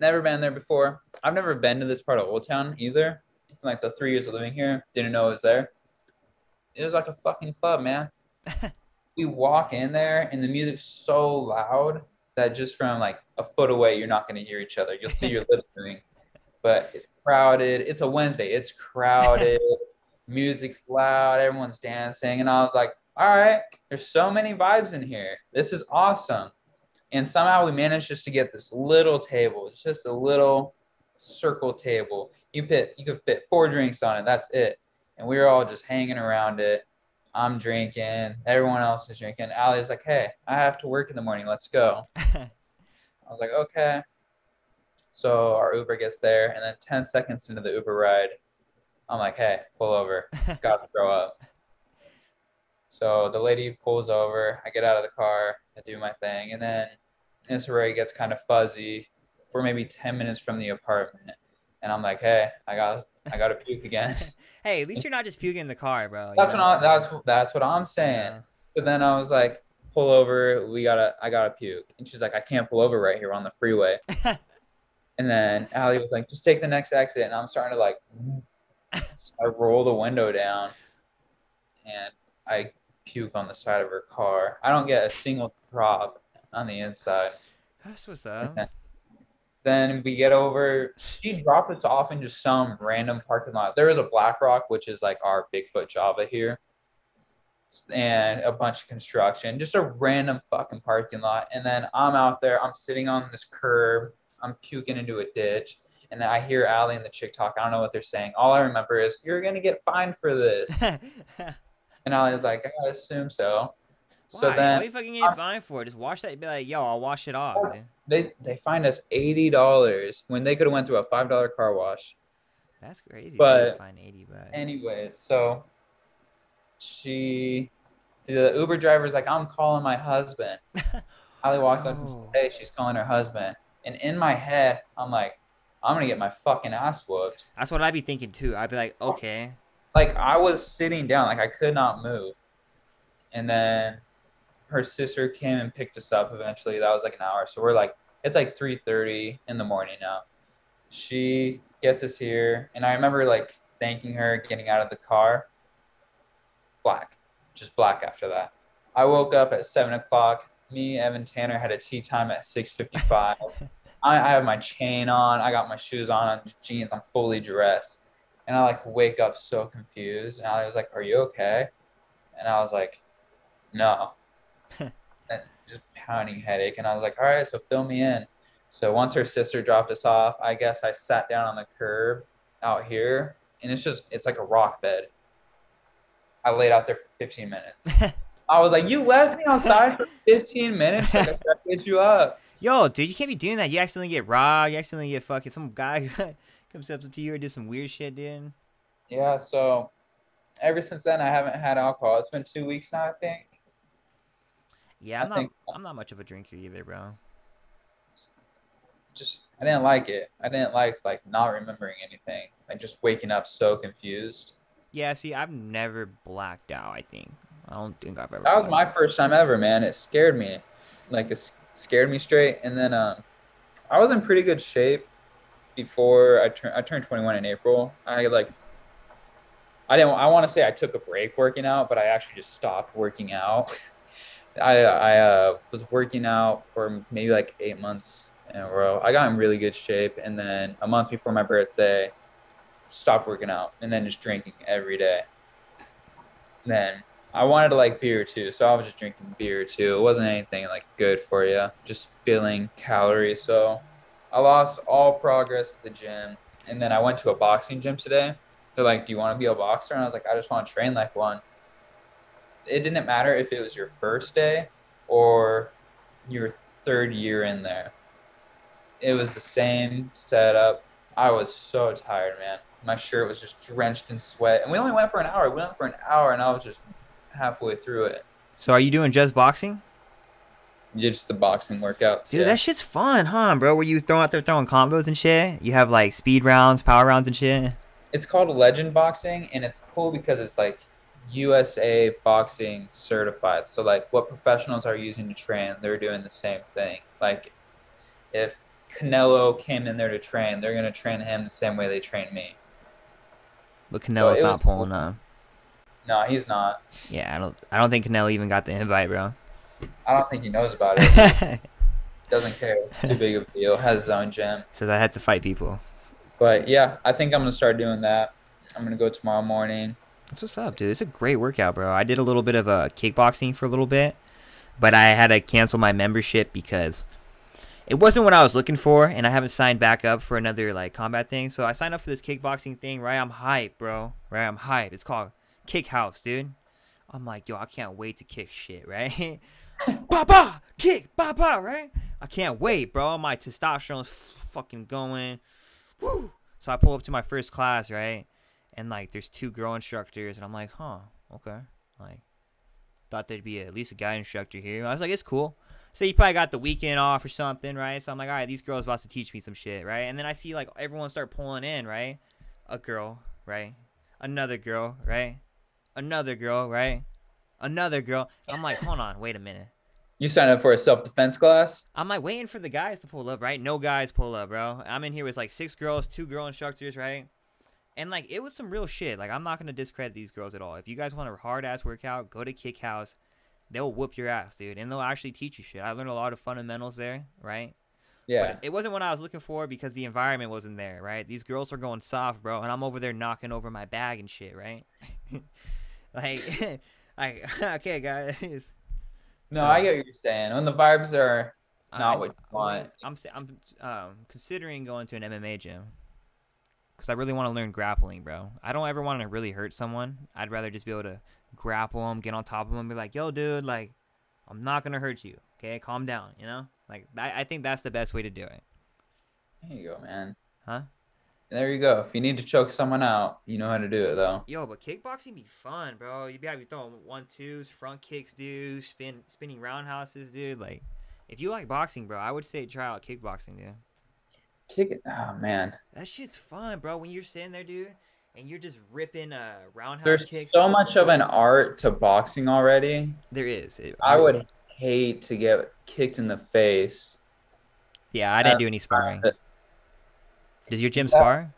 [SPEAKER 2] Never been there before. I've never been to this part of Old Town either. Like the three years of living here, didn't know it was there. It was like a fucking club, man. we walk in there and the music's so loud that just from like a foot away, you're not gonna hear each other. You'll see your lips moving. But it's crowded. It's a Wednesday. It's crowded music's loud, everyone's dancing, and I was like, all right, there's so many vibes in here. This is awesome. And somehow we managed just to get this little table. It's just a little circle table. You fit you could fit four drinks on it. That's it. And we were all just hanging around it. I'm drinking. Everyone else is drinking. Allie's like, hey, I have to work in the morning. Let's go. I was like, okay. So our Uber gets there, and then 10 seconds into the Uber ride, I'm like, hey, pull over. Got to throw up. So the lady pulls over. I get out of the car. I do my thing. And then this is where it gets kind of fuzzy for maybe 10 minutes from the apartment. And I'm like, hey, I got I got to puke again.
[SPEAKER 1] hey, at least you're not just puking in the car, bro.
[SPEAKER 2] That's what I, that's that's what I'm saying.
[SPEAKER 1] Yeah.
[SPEAKER 2] But then I was like, pull over. We gotta I gotta puke. And she's like, I can't pull over right here on the freeway. and then Allie was like, just take the next exit. And I'm starting to like, so I roll the window down, and I puke on the side of her car. I don't get a single drop on the inside.
[SPEAKER 1] That's what's up.
[SPEAKER 2] Then we get over. She dropped us off in just some random parking lot. There is a Black Rock, which is like our Bigfoot Java here, and a bunch of construction. Just a random fucking parking lot. And then I'm out there. I'm sitting on this curb. I'm puking into a ditch. And then I hear Allie and the chick talk. I don't know what they're saying. All I remember is, "You're gonna get fined for this." and I was like, "I assume so." So
[SPEAKER 1] Why?
[SPEAKER 2] then
[SPEAKER 1] what are you fucking getting fined for? Just wash that. Be like, yo, I'll wash it off.
[SPEAKER 2] Oh.
[SPEAKER 1] dude.
[SPEAKER 2] they they fined us eighty dollars when they could have went through a five dollar car wash.
[SPEAKER 1] That's crazy.
[SPEAKER 2] But-
[SPEAKER 1] fine eighty bucks.
[SPEAKER 2] Anyways, so she, the Uber driver's like, I'm calling my husband. Allie walked up and says,
[SPEAKER 1] Oh.
[SPEAKER 2] Hey, she's calling her husband. And in my head, I'm like, I'm gonna get my fucking ass whooped.
[SPEAKER 1] That's what I'd be thinking too. I'd be like, okay,
[SPEAKER 2] Like I was sitting down, like I could not move. And then her sister came and picked us up eventually. That was like an hour. So we're like, it's like 3:30 in the morning now. She gets us here, and I remember like thanking her, getting out of the car. Black, just black after that. I woke up at seven o'clock. Me, Evan Tanner had a tea time at 6:55. I, I have my chain on. I got my shoes on, on jeans. I'm fully dressed, and I like wake up so confused. And I was like, "Are you okay?" And I was like, "No." and just pounding headache. And I was like, "All right, so fill me in." So once her sister dropped us off, I guess I sat down on the curb out here, and it's just it's like a rock bed. I laid out there for 15 minutes. I was like, "You left me outside for 15 minutes. Like, I get you up."
[SPEAKER 1] yo, dude, you can't be doing that. You accidentally get robbed. You accidentally get fucking some guy comes up to you and do some weird shit, dude.
[SPEAKER 2] Yeah. So ever since then, I haven't had alcohol. It's been two weeks now, I think.
[SPEAKER 1] Yeah,
[SPEAKER 2] I
[SPEAKER 1] I'm not.
[SPEAKER 2] think-
[SPEAKER 1] I'm not much of a drinker either, bro.
[SPEAKER 2] Just I didn't like it. I didn't like like not remembering anything. Like just waking up so confused.
[SPEAKER 1] Yeah, see, I've never blacked out. I think. I don't think I've ever.
[SPEAKER 2] That was my
[SPEAKER 1] blacked
[SPEAKER 2] first time ever, man. It scared me. Like it scared me straight. And then um, I was in pretty good shape before I turned. I turned 21 in April. I like. I didn't. I want to say I took a break working out, but I actually just stopped working out. I I uh, was working out for maybe like eight months in a row. I got in really good shape, and then a month before my birthday, stopped working out, and then just drinking every day. And Then I wanted to like beer too, so I was just drinking beer too. It wasn't anything like good for you, just filling calories. So I lost all progress at the gym, and then I went to a boxing gym today. They're like, "Do you want to be a boxer?" And I was like, "I just want to train like one." It didn't matter if it was your first day or your third year in there. It was the same setup. I was so tired, man. My shirt was just drenched in sweat, and we only went for an hour. We went for an hour, and I was just halfway through it.
[SPEAKER 1] So are you doing just boxing?
[SPEAKER 2] Just the boxing workouts.
[SPEAKER 1] Dude,
[SPEAKER 2] yeah.
[SPEAKER 1] that shit's fun, huh, bro? Where you throw out there throwing combos and shit. You have like speed rounds, power rounds and shit.
[SPEAKER 2] it's called legend boxing and it's cool because it's like usa boxing certified so like what professionals are using to train they're doing the same thing like if canelo came in there to train they're going to train him the same way they train me
[SPEAKER 1] But Canelo's
[SPEAKER 2] it
[SPEAKER 1] not
[SPEAKER 2] was-
[SPEAKER 1] pulling up.
[SPEAKER 2] no he's not
[SPEAKER 1] Yeah, I don't. I don't think Canelo even got the invite, bro.
[SPEAKER 2] I don't think he knows about it doesn't care it's too big of a deal has his own gym
[SPEAKER 1] Says I had to fight people.
[SPEAKER 2] but yeah i think i'm going to start doing that i'm going to go tomorrow morning
[SPEAKER 1] That's what's up, dude. It's a great workout, bro. I did a little bit of a kickboxing for a little bit, but I had to cancel my membership because it wasn't what I was looking for, and I haven't signed back up for another like combat thing. So I signed up for this kickboxing thing, right? I'm hype, bro. Right? I'm hype. It's called Kick House, dude. I'm like, yo, I can't wait to kick shit, right? ba, kick, ba, right? I can't wait, bro. My testosterone's fucking going. Woo! So I pull up to my first class, right? And like, there's two girl instructors, and I'm like, huh, okay. Like, thought there'd be at least a guy instructor here. I was like, it's cool. So you probably got the weekend off or something, right? So I'm like, all right, these girls about to teach me some shit, right? And then I see like everyone start pulling in, right? A girl, right? Another girl, right? Another girl, right? Another girl. I'm like, hold on, wait a minute.
[SPEAKER 2] You signed up for a self defense class?
[SPEAKER 1] I'm like waiting for the guys to pull up, right? No guys pull up, bro. I'm in here with like six girls, two girl instructors, right? And like it was some real shit. Like I'm not gonna discredit these girls at all. If you guys want a hard ass workout, go to Kick House. They'll whoop your ass, dude, and they'll actually teach you shit. I learned a lot of fundamentals there, right?
[SPEAKER 2] Yeah.
[SPEAKER 1] But it wasn't what I was looking for because the environment wasn't there, right? These girls are going soft, bro, and I'm over there knocking over my bag and shit, right? like, like okay, guys.
[SPEAKER 2] no,
[SPEAKER 1] so-
[SPEAKER 2] I get what you're saying. When the vibes are not
[SPEAKER 1] I-
[SPEAKER 2] what you want.
[SPEAKER 1] I'm I'm um, considering going to an MMA gym because I really want to learn grappling, bro. I don't ever want to really hurt someone. I'd rather just be able to grapple them, get on top of them, be like, "Yo, dude, like, I'm not gonna hurt you. Okay, calm down." You know, like I, I think that's the best way to do it.
[SPEAKER 2] There you go, man.
[SPEAKER 1] Huh?
[SPEAKER 2] There you go. If you need to choke someone out, you know how to do it, though.
[SPEAKER 1] Yo, but kickboxing be fun, bro. You be you throwing one twos, front kicks, dude, spin spinning roundhouses, dude. Like, if you like boxing, bro, I would say try out kickboxing, dude.
[SPEAKER 2] Kick it. Oh, man.
[SPEAKER 1] That shit's fun, bro. When you're sitting there, dude, and you're just ripping uh roundhouse
[SPEAKER 2] There's
[SPEAKER 1] kicks.
[SPEAKER 2] so much of an art to boxing already.
[SPEAKER 1] There is. It-
[SPEAKER 2] I would hate to get kicked in the face.
[SPEAKER 1] Yeah, I didn't do any sparring. Does your gym spar?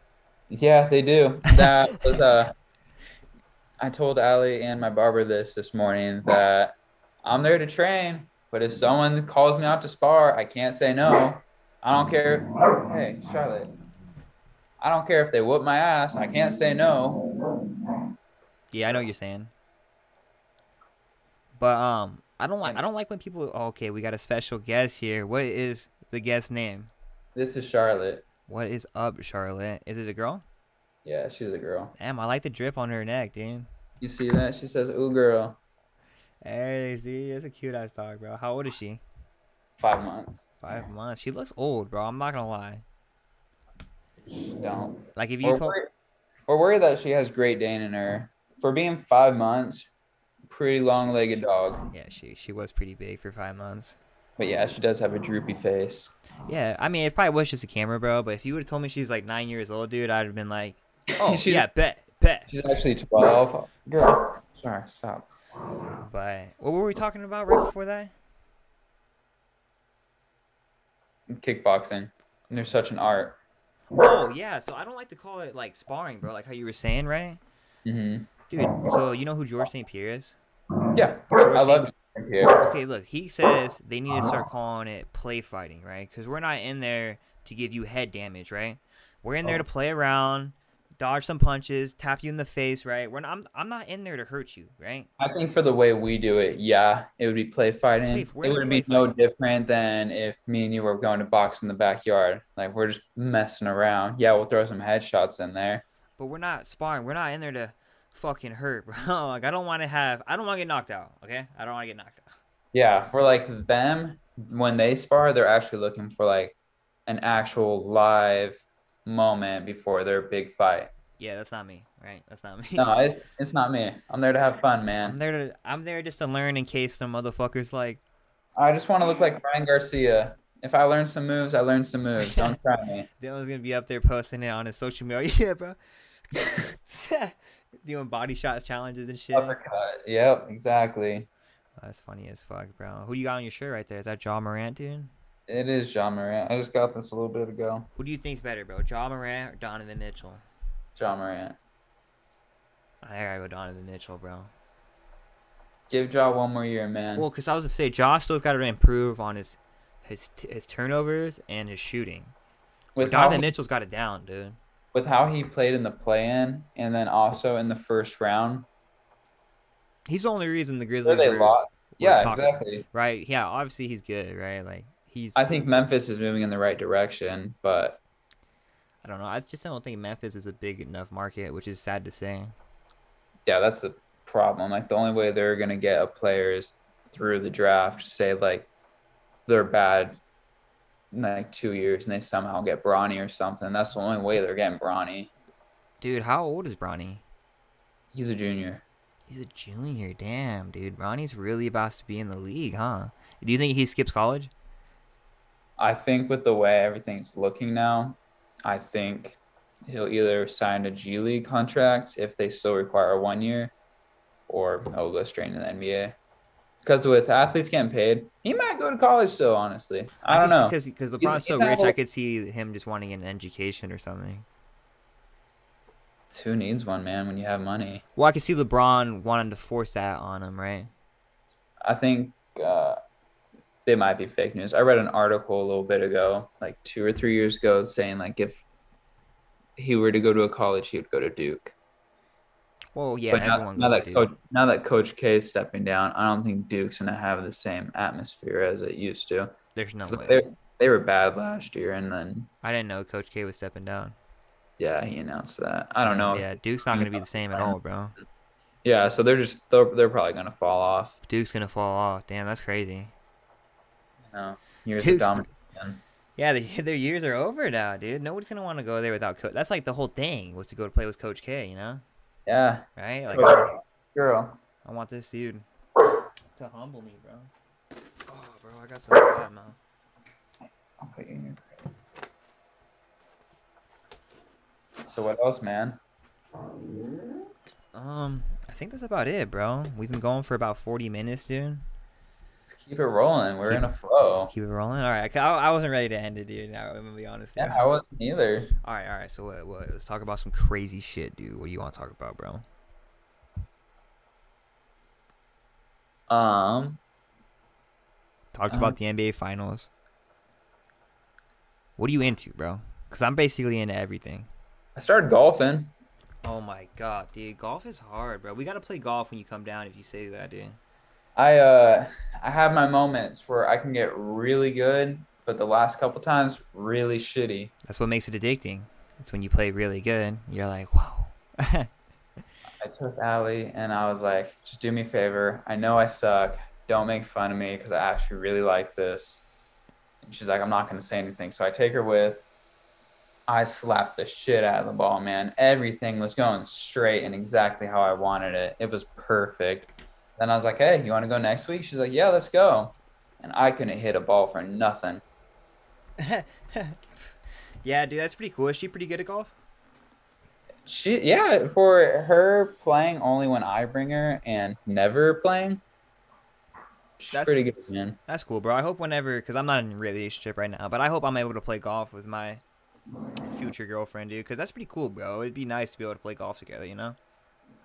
[SPEAKER 2] Yeah, they do. That was uh I told Allie and my barber this this morning that I'm there to train, but if someone calls me out to spar, I can't say no. I don't care. Hey, Charlotte. I don't care if they whoop my ass. I can't say no.
[SPEAKER 1] Yeah, I know what you're saying. But um, I don't like I don't like when people. Oh, okay, we got a special guest here. What is the guest name?
[SPEAKER 2] This is Charlotte.
[SPEAKER 1] What is up, Charlotte? Is it a girl?
[SPEAKER 2] Yeah, she's a girl.
[SPEAKER 1] Damn, I like the drip on her neck, dude.
[SPEAKER 2] You see that? She says, "Ooh, girl."
[SPEAKER 1] Hey, see, that's a cute ass dog, bro. How old is she?
[SPEAKER 2] Five months.
[SPEAKER 1] Five months. She looks old, bro. I'm not gonna lie.
[SPEAKER 2] Don't.
[SPEAKER 1] Like if you
[SPEAKER 2] We're
[SPEAKER 1] told,
[SPEAKER 2] worried, we're worried that she has Great Dane in her. For being five months, pretty long-legged dog.
[SPEAKER 1] yeah, she she was pretty big for five months.
[SPEAKER 2] But yeah, she does have a droopy face.
[SPEAKER 1] Yeah, I mean, it probably was just a camera, bro. But if you would have told me she's like nine years old, dude, I'd have been like, oh
[SPEAKER 2] She's-
[SPEAKER 1] yeah, bet, bet.
[SPEAKER 2] She's actually 12. Girl, sorry, stop.
[SPEAKER 1] But what were we talking about right before that?
[SPEAKER 2] Kickboxing. There's such an art.
[SPEAKER 1] Oh yeah, so I don't like to call it like sparring, bro. Like how you were saying, right?
[SPEAKER 2] Mm-hmm.
[SPEAKER 1] Dude, so you know who George St. Pierre is?
[SPEAKER 2] Yeah, I love here.
[SPEAKER 1] Okay, look, he says they need to start calling it play fighting, right? Because we're not in there to give you head damage, right? We're in there
[SPEAKER 2] Oh.
[SPEAKER 1] to play around, dodge some punches, tap you in the face, right? We're not, I'm, I'm not in there to hurt you, right?
[SPEAKER 2] I think for the way we do it, yeah, it would be play fighting.
[SPEAKER 1] Play-
[SPEAKER 2] it would be no different than if me and you were going to box in the backyard. Like we're just messing around. Yeah, we'll throw some headshots in there.
[SPEAKER 1] But we're not sparring. We're not in there to fucking hurt, bro. Like I don't want to have, I don't want to get knocked out. Okay, I don't want to get knocked out.
[SPEAKER 2] Yeah, for like them, when they spar, they're actually looking for like an actual live moment before their big fight.
[SPEAKER 1] Yeah, that's not me, right? That's not me.
[SPEAKER 2] No, it's, it's not me. I'm there to have fun, man.
[SPEAKER 1] I'm there to, I'm there just to learn in case some motherfuckers like,
[SPEAKER 2] I just want to look like Brian Garcia. If I learn some moves, I learn some moves. Don't try me.
[SPEAKER 1] Dylan's gonna be up there posting it on his social media, yeah, bro. Doing body shots challenges and shit.
[SPEAKER 2] Uppercut. Yep, exactly.
[SPEAKER 1] Oh, that's funny as fuck, bro. Who do you got on your shirt right there? Is that Ja Morant, dude?
[SPEAKER 2] It is Ja Morant. I just got this a little bit ago.
[SPEAKER 1] Who do you think's better, bro? Ja Morant or Donovan Mitchell?
[SPEAKER 2] Ja Morant.
[SPEAKER 1] I gotta go Donovan Mitchell, bro.
[SPEAKER 2] Give Ja one more year, man.
[SPEAKER 1] Well, cause I was gonna say Ja still's got to improve on his his his turnovers and his shooting.
[SPEAKER 2] with
[SPEAKER 1] Donovan
[SPEAKER 2] he,
[SPEAKER 1] Mitchell's got it down, dude.
[SPEAKER 2] With how he played in the play-in and then also in the first round,
[SPEAKER 1] He's the only reason the Grizzlies
[SPEAKER 2] they
[SPEAKER 1] were-
[SPEAKER 2] lost.
[SPEAKER 1] we're
[SPEAKER 2] Yeah,
[SPEAKER 1] talking.
[SPEAKER 2] exactly.
[SPEAKER 1] right. Yeah, obviously he's good, right? Like he's.
[SPEAKER 2] I think
[SPEAKER 1] he's-
[SPEAKER 2] Memphis is moving in the right direction, but
[SPEAKER 1] I don't know. I just don't think Memphis is a big enough market, which is sad to say.
[SPEAKER 2] yeah, that's the problem. Like the only way they're gonna get a player is through the draft. Say like they're bad like two years and they somehow get Bronny or something. That's the only way they're getting Bronny.
[SPEAKER 1] Dude, how old is Bronny?
[SPEAKER 2] He's a junior.
[SPEAKER 1] He's a junior. Damn, dude. Bronny's really about to be in the league, huh? Do you think he skips college?
[SPEAKER 2] I think with the way everything's looking now, I think he'll either sign a G League contract if they still require one year, or he'll go straight into the NBA. Because with athletes getting paid, he might go to college still. Honestly, I, don't know.
[SPEAKER 1] Because because LeBron's so rich, I could see him just wanting an education or something.
[SPEAKER 2] Who needs one, man? When you have money.
[SPEAKER 1] Well, I could see LeBron wanting to force that on him, right?
[SPEAKER 2] I think uh, they might be fake news. I read an article a little bit ago, like two or three years ago, saying like if he were to go to a college, he would go to Duke.
[SPEAKER 1] Well, yeah,
[SPEAKER 2] but now,
[SPEAKER 1] everyone
[SPEAKER 2] now that coach, now that Coach K is stepping down, I don't think Duke's gonna have the same atmosphere as it used to.
[SPEAKER 1] There's no way.
[SPEAKER 2] They, they were bad last year, and then
[SPEAKER 1] I didn't know Coach K was stepping down.
[SPEAKER 2] yeah, he announced that. I don't know.
[SPEAKER 1] Yeah, Duke's not gonna be the same at all, bro.
[SPEAKER 2] Yeah, so they're just they're, they're probably gonna fall off.
[SPEAKER 1] Duke's gonna fall off. Damn, that's crazy.
[SPEAKER 2] Know, years of
[SPEAKER 1] Duke's-
[SPEAKER 2] domination.
[SPEAKER 1] Yeah, the, their years are over now, dude. Nobody's gonna want to go there without coach. That's like the whole thing was to go to play with Coach K, you know?
[SPEAKER 2] Yeah,
[SPEAKER 1] Right? Like,
[SPEAKER 2] Coach- girl.
[SPEAKER 1] I want this dude to humble me, bro. Oh, bro, I got some of that, man.
[SPEAKER 2] I'll put you in your crate. So what else, man?
[SPEAKER 1] Um, I think that's about it, bro. We've been going for about 40 minutes, dude.
[SPEAKER 2] Let's keep it rolling. We're
[SPEAKER 1] Keep-
[SPEAKER 2] in a flow.
[SPEAKER 1] Keep it rolling. All right, I, I wasn't ready to end it, dude. I'm gonna be honest.
[SPEAKER 2] Yeah. I wasn't either.
[SPEAKER 1] All right, all right. So what, what? Let's talk about some crazy shit, dude. What do you want to talk about, bro?
[SPEAKER 2] Um,
[SPEAKER 1] Talked
[SPEAKER 2] Um,
[SPEAKER 1] about the NBA Finals. What are you into, bro? Cause I'm basically into everything.
[SPEAKER 2] I started golfing.
[SPEAKER 1] Oh my god, dude, golf is hard, bro. We gotta play golf when you come down. If you say that, dude.
[SPEAKER 2] I uh, I have my moments where I can get really good, but the last couple times really shitty.
[SPEAKER 1] That's what makes it addicting. It's when you play really good. You're like, whoa.
[SPEAKER 2] I took Allie and I was like, just do me a favor. I know I suck. Don't make fun of me because I actually really like this. And she's like, I'm not going to say anything. So I take her with. I slapped the shit out of the ball, man. Everything was going straight and exactly how I wanted it. It was perfect. Then I was like, hey, you want to go next week? She's like, yeah, let's go. And I couldn't hit a ball for nothing.
[SPEAKER 1] yeah, dude, that's pretty cool. Is she pretty good at golf?
[SPEAKER 2] She, yeah, for her playing only when I bring her and never playing, she's
[SPEAKER 1] That's-
[SPEAKER 2] pretty good, man.
[SPEAKER 1] That's cool, bro. I hope whenever, because I'm not in a relationship right now, but I hope I'm able to play golf with my future girlfriend, dude. Because that's pretty cool, bro. It'd be nice to be able to play golf together, you know?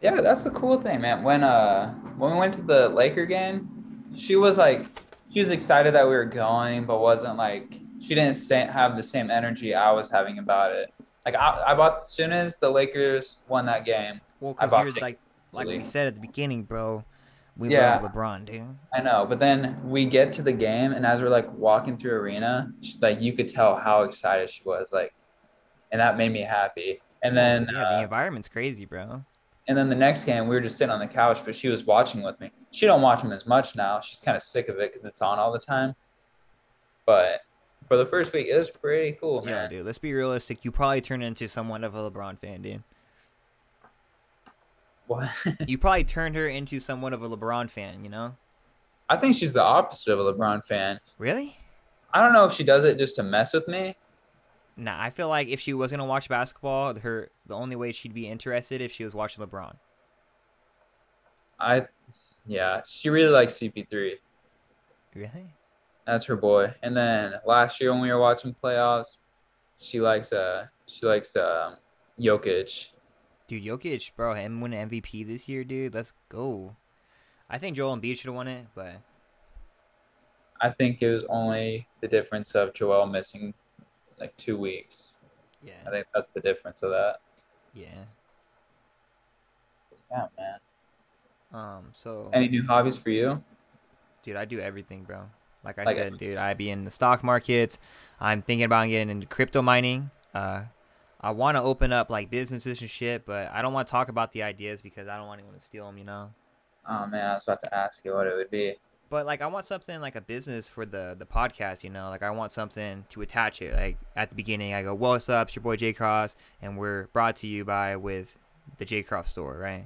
[SPEAKER 2] Yeah, that's the cool thing, man. When uh when we went to the Laker game, she was like she was excited that we were going, but wasn't like she didn't say, have the same energy I was having about it. Like I, I bought as soon as the Lakers won that game.
[SPEAKER 1] Well,
[SPEAKER 2] I
[SPEAKER 1] because
[SPEAKER 2] bought
[SPEAKER 1] you're like, like we said at the beginning, bro. We
[SPEAKER 2] Yeah.
[SPEAKER 1] love LeBron, dude.
[SPEAKER 2] I know, but then we get to the game, and as we're like walking through arena, she, like you could tell how excited she was, like, and that made me happy. And then
[SPEAKER 1] yeah,
[SPEAKER 2] uh,
[SPEAKER 1] the environment's crazy, bro.
[SPEAKER 2] And then the next game, we were just sitting on the couch, but she was watching with me. She don't watch them as much now. She's kind of sick of it because it's on all the time. But for the first week, it was pretty cool,
[SPEAKER 1] Yeah, dude. Let's be realistic. You probably turned into somewhat of a LeBron fan, dude.
[SPEAKER 2] What?
[SPEAKER 1] You probably turned her into somewhat of a LeBron fan, you know?
[SPEAKER 2] I think she's the opposite of a LeBron fan.
[SPEAKER 1] Really?
[SPEAKER 2] I don't know if she does it just to mess with me.
[SPEAKER 1] Nah, I feel like if she was gonna watch basketball, her the only way she'd be interested if she was watching LeBron.
[SPEAKER 2] I, yeah, she really likes CP3.
[SPEAKER 1] Really?
[SPEAKER 2] That's her boy. And then last year when we were watching playoffs, she likes uh she likes um Jokic.
[SPEAKER 1] Dude, Jokic, bro, him win MVP this year, dude. Let's go. I think Joel Embiid should have won it, but
[SPEAKER 2] I think it was only the difference of Joel missing like two weeks.
[SPEAKER 1] Yeah.
[SPEAKER 2] I think that's the difference of that.
[SPEAKER 1] yeah.
[SPEAKER 2] Yeah, man.
[SPEAKER 1] Um, so
[SPEAKER 2] Any new hobbies for you?
[SPEAKER 1] dude, I do everything, bro. Like I
[SPEAKER 2] Like
[SPEAKER 1] said, dude, I be in the stock market. I'm thinking about getting into crypto mining. Uh, I want to open up like businesses and shit, but I don't want to talk about the ideas because I don't want anyone to steal them, you know.
[SPEAKER 2] Oh man, I was about to ask you what it would be.
[SPEAKER 1] But like I want something like a business for the the podcast, you know. Like I want something to attach it. Like at the beginning, I go, "Well, what's up? It's your boy J Cross, and we're brought to you by with the J Cross store, right?"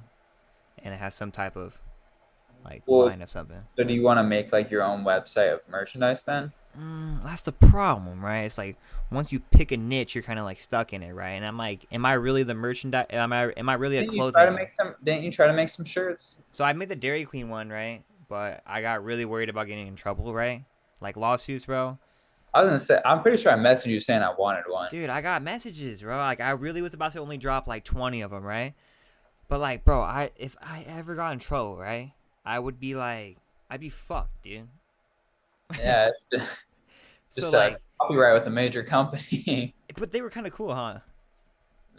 [SPEAKER 1] And it has some type of like
[SPEAKER 2] Well,
[SPEAKER 1] line of something.
[SPEAKER 2] So do you want to make like your own website of merchandise then?
[SPEAKER 1] Mm, that's the problem, right? It's like once you pick a niche, you're kind of like stuck in it, right? And I'm like, am I really the merchandise? Am I am I really a
[SPEAKER 2] Didn't you
[SPEAKER 1] clothing?
[SPEAKER 2] try to
[SPEAKER 1] guy?
[SPEAKER 2] make some? Didn't you try to make some shirts?
[SPEAKER 1] So I made the Dairy Queen one, right? But I got really worried about getting in trouble, right? Like lawsuits, bro.
[SPEAKER 2] I was gonna say, I'm pretty sure I messaged you saying I wanted one.
[SPEAKER 1] Dude, I got messages, bro. Like I really was about to only drop like 20 of them, right? But like, bro, I if I ever got in trouble, right? I would be like, I'd be fucked, dude.
[SPEAKER 2] Yeah,
[SPEAKER 1] So like,
[SPEAKER 2] copyright with a major company.
[SPEAKER 1] but they were kind of cool, huh?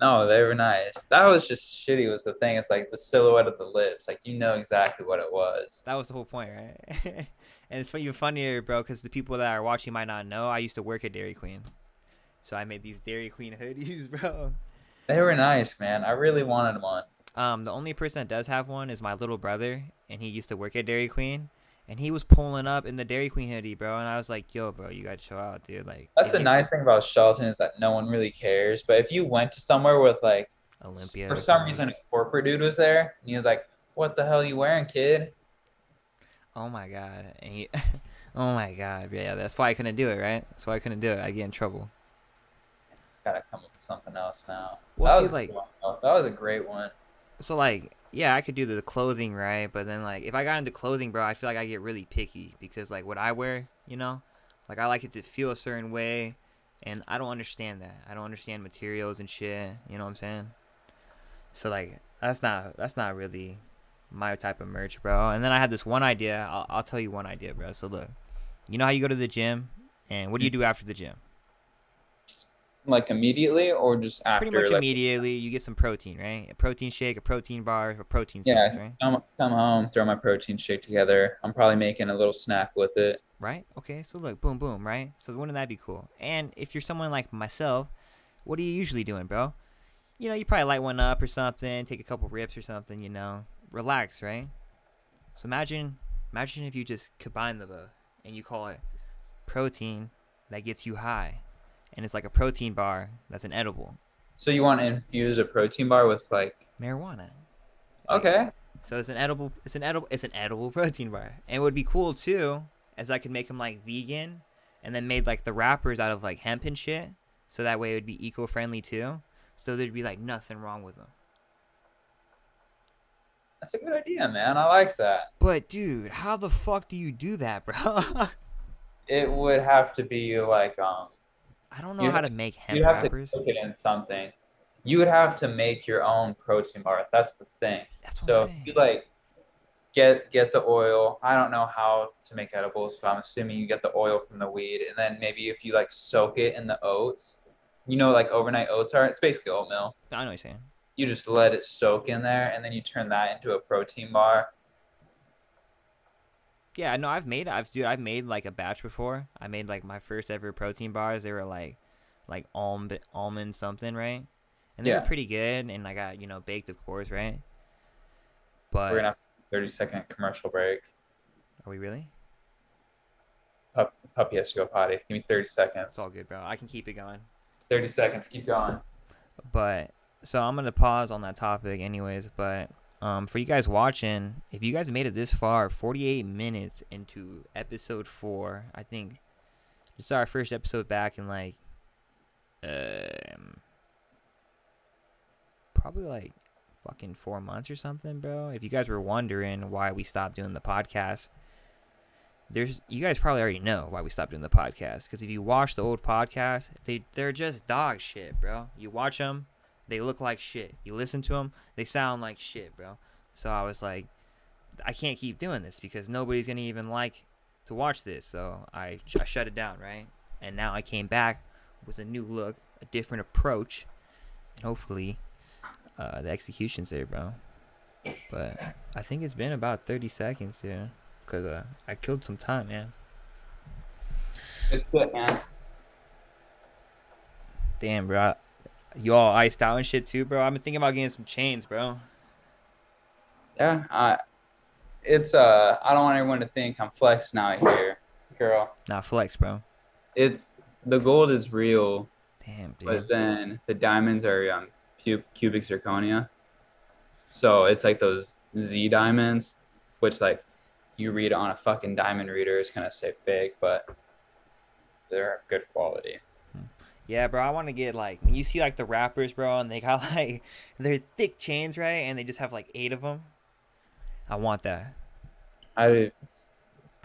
[SPEAKER 2] No, they were nice. That was just shitty. Was the thing? It's like the silhouette of the lips. Like you know exactly what it was.
[SPEAKER 1] That was the whole point, right? and it's even funnier, bro, because the people that are watching might not know. I used to work at Dairy Queen, so I made these Dairy Queen hoodies, bro.
[SPEAKER 2] They were nice, man. I really wanted one.
[SPEAKER 1] Um, the only person that does have one is my little brother, and he used to work at Dairy Queen, and he was pulling up in the Dairy Queen hoodie, bro. And I was like, "Yo, bro, you gotta chill out, dude." Like,
[SPEAKER 2] That's the nice thing about Shelton is that no one really cares. But if you went to somewhere with like,
[SPEAKER 1] Olympia.
[SPEAKER 2] for some reason, a corporate dude was there, and he was like, "What the hell you wearing, kid?"
[SPEAKER 1] Oh my god. And he, oh my god. Yeah, that's why I couldn't do it, right? That's why I couldn't do it. I get in trouble.
[SPEAKER 2] Gotta come up with something else now.
[SPEAKER 1] Well,
[SPEAKER 2] that
[SPEAKER 1] see,
[SPEAKER 2] was
[SPEAKER 1] like-
[SPEAKER 2] though. that was a great one.
[SPEAKER 1] So like, yeah, I could do the clothing, right? But then like, if I got into clothing, bro, I feel like I get really picky because like what I wear, you know, like I like it to feel a certain way, and I don't understand that. I don't understand materials and shit. You know what I'm saying? So like, that's not that's not really my type of merch, bro. And then I had this one idea. I'll, I'll tell you one idea, bro. So look, you know how you go to the gym, and what do you mm. do after the gym?
[SPEAKER 2] Like immediately, or just after?
[SPEAKER 1] Pretty much
[SPEAKER 2] like,
[SPEAKER 1] immediately, you get some protein, right? A protein shake, a protein bar, a protein
[SPEAKER 2] Yeah.
[SPEAKER 1] shake, right?
[SPEAKER 2] Come, come home, throw my protein shake together. I'm probably making a little snack with it.
[SPEAKER 1] Right? Okay, so look, boom, boom, right? So wouldn't that be cool? And if you're someone like myself, what are you usually doing, bro? You know, you probably light one up or something, take a couple rips or something, you know, relax, right? So imagine, imagine if you just combine the both and you call it protein that gets you high, and it's like a protein bar that's an edible
[SPEAKER 2] So you want to infuse a protein bar with like?
[SPEAKER 1] marijuana. Like,
[SPEAKER 2] Okay.
[SPEAKER 1] So it's an edible. It's an edible. It's an edible protein bar, and it would be cool too, as I could make them like vegan, and then made like the wrappers out of like hemp and shit, so that way it would be eco-friendly too. So there'd be like nothing wrong with them.
[SPEAKER 2] That's a good idea, man. I like that.
[SPEAKER 1] But dude, how the fuck do you do that, bro?
[SPEAKER 2] It would have to be like um.
[SPEAKER 1] I don't know
[SPEAKER 2] You
[SPEAKER 1] how to make hemp
[SPEAKER 2] You have
[SPEAKER 1] wrappers.
[SPEAKER 2] to cook it in something. You would have to make your own protein bar. That's the thing.
[SPEAKER 1] That's what
[SPEAKER 2] So
[SPEAKER 1] I'm
[SPEAKER 2] if you like get get the oil. I don't know how to make edibles, but I'm assuming you get the oil from the weed, and then maybe if you like soak it in the oats, you know, like overnight oats are. It's basically oatmeal.
[SPEAKER 1] I know what you're saying.
[SPEAKER 2] You just let it soak in there, and then you turn that into a protein bar.
[SPEAKER 1] Yeah, no, I've made I've dude, I've made like a batch before. I made like my first ever protein bars. They were like like almond almond something, right? And they
[SPEAKER 2] Yeah.
[SPEAKER 1] were pretty good and I got, you know, baked of course, right? But
[SPEAKER 2] We're gonna have a 30 second commercial break.
[SPEAKER 1] are we really?
[SPEAKER 2] Pup, puppy has to go potty. Give me 30 seconds.
[SPEAKER 1] It's all good, bro. I can keep it going.
[SPEAKER 2] 30 seconds. Keep going.
[SPEAKER 1] But so I'm gonna pause on that topic anyways, but um for you guys watching, if you guys made it this far, 48 minutes into episode 4, I think this is our first episode back in like um probably like fucking 4 months or something, bro. If you guys were wondering why we stopped doing the podcast, there's you guys probably already know why we stopped doing the podcast because if you watch the old podcast, they they're just dog shit, bro. You watch them, they look like shit. You listen to them, they sound like shit, bro. So I was like, I can't keep doing this because nobody's gonna even like to watch this. So I, I shut it down, right? And now I came back with a new look, a different approach, and hopefully, uh, the execution's there, bro. But I think it's been about 30 seconds, dude. Cause uh, I killed some time, man.
[SPEAKER 2] It's good, man.
[SPEAKER 1] Damn, bro. You all iced out and shit too, bro. I've been thinking about getting some chains, bro.
[SPEAKER 2] Yeah. I it's uh I don't want everyone to think I'm flexing out here, girl.
[SPEAKER 1] Not flex, bro.
[SPEAKER 2] It's the gold is real,
[SPEAKER 1] Damn, dude.
[SPEAKER 2] but then the diamonds are um cubic zirconia. So it's like those Z diamonds, which like you read on a fucking diamond reader is gonna say fake, but they're good quality.
[SPEAKER 1] Yeah, bro, I want to get like when you see like the rappers, bro, and they got like they're thick chains, right? And they just have like eight of them. I want that.
[SPEAKER 2] I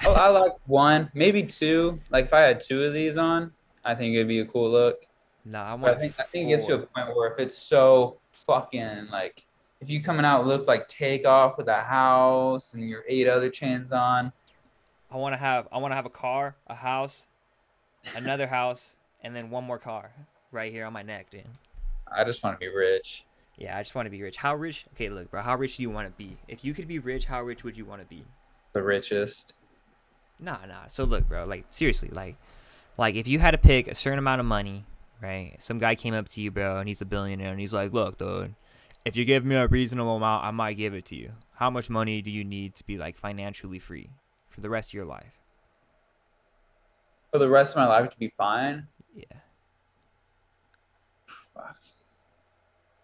[SPEAKER 2] oh, I like one, maybe two. Like if I had two of these on, I think it'd be a cool look.
[SPEAKER 1] Nah, I
[SPEAKER 2] But
[SPEAKER 1] want.
[SPEAKER 2] I think I think it gets to a point where if it's so fucking like if you coming out look like takeoff with a house and your eight other chains on,
[SPEAKER 1] I want to have. I want to have a car, a house, another house, and then one more car right here on my neck, dude.
[SPEAKER 2] I just want to be rich.
[SPEAKER 1] Yeah, I just want to be rich. How rich? Okay, look, bro. How rich do you want to be? If you could be rich, how rich would you want to be?
[SPEAKER 2] The richest.
[SPEAKER 1] Nah, nah. So look, bro. Like seriously, like, like if you had to pick a certain amount of money, right? Some guy came up to you, bro, and he's a billionaire, and he's like, "Look, dude, if you give me a reasonable amount, I might give it to you. How much money do you need to be like financially free for the rest of your life?"
[SPEAKER 2] For the rest of my life to be fine.
[SPEAKER 1] Yeah.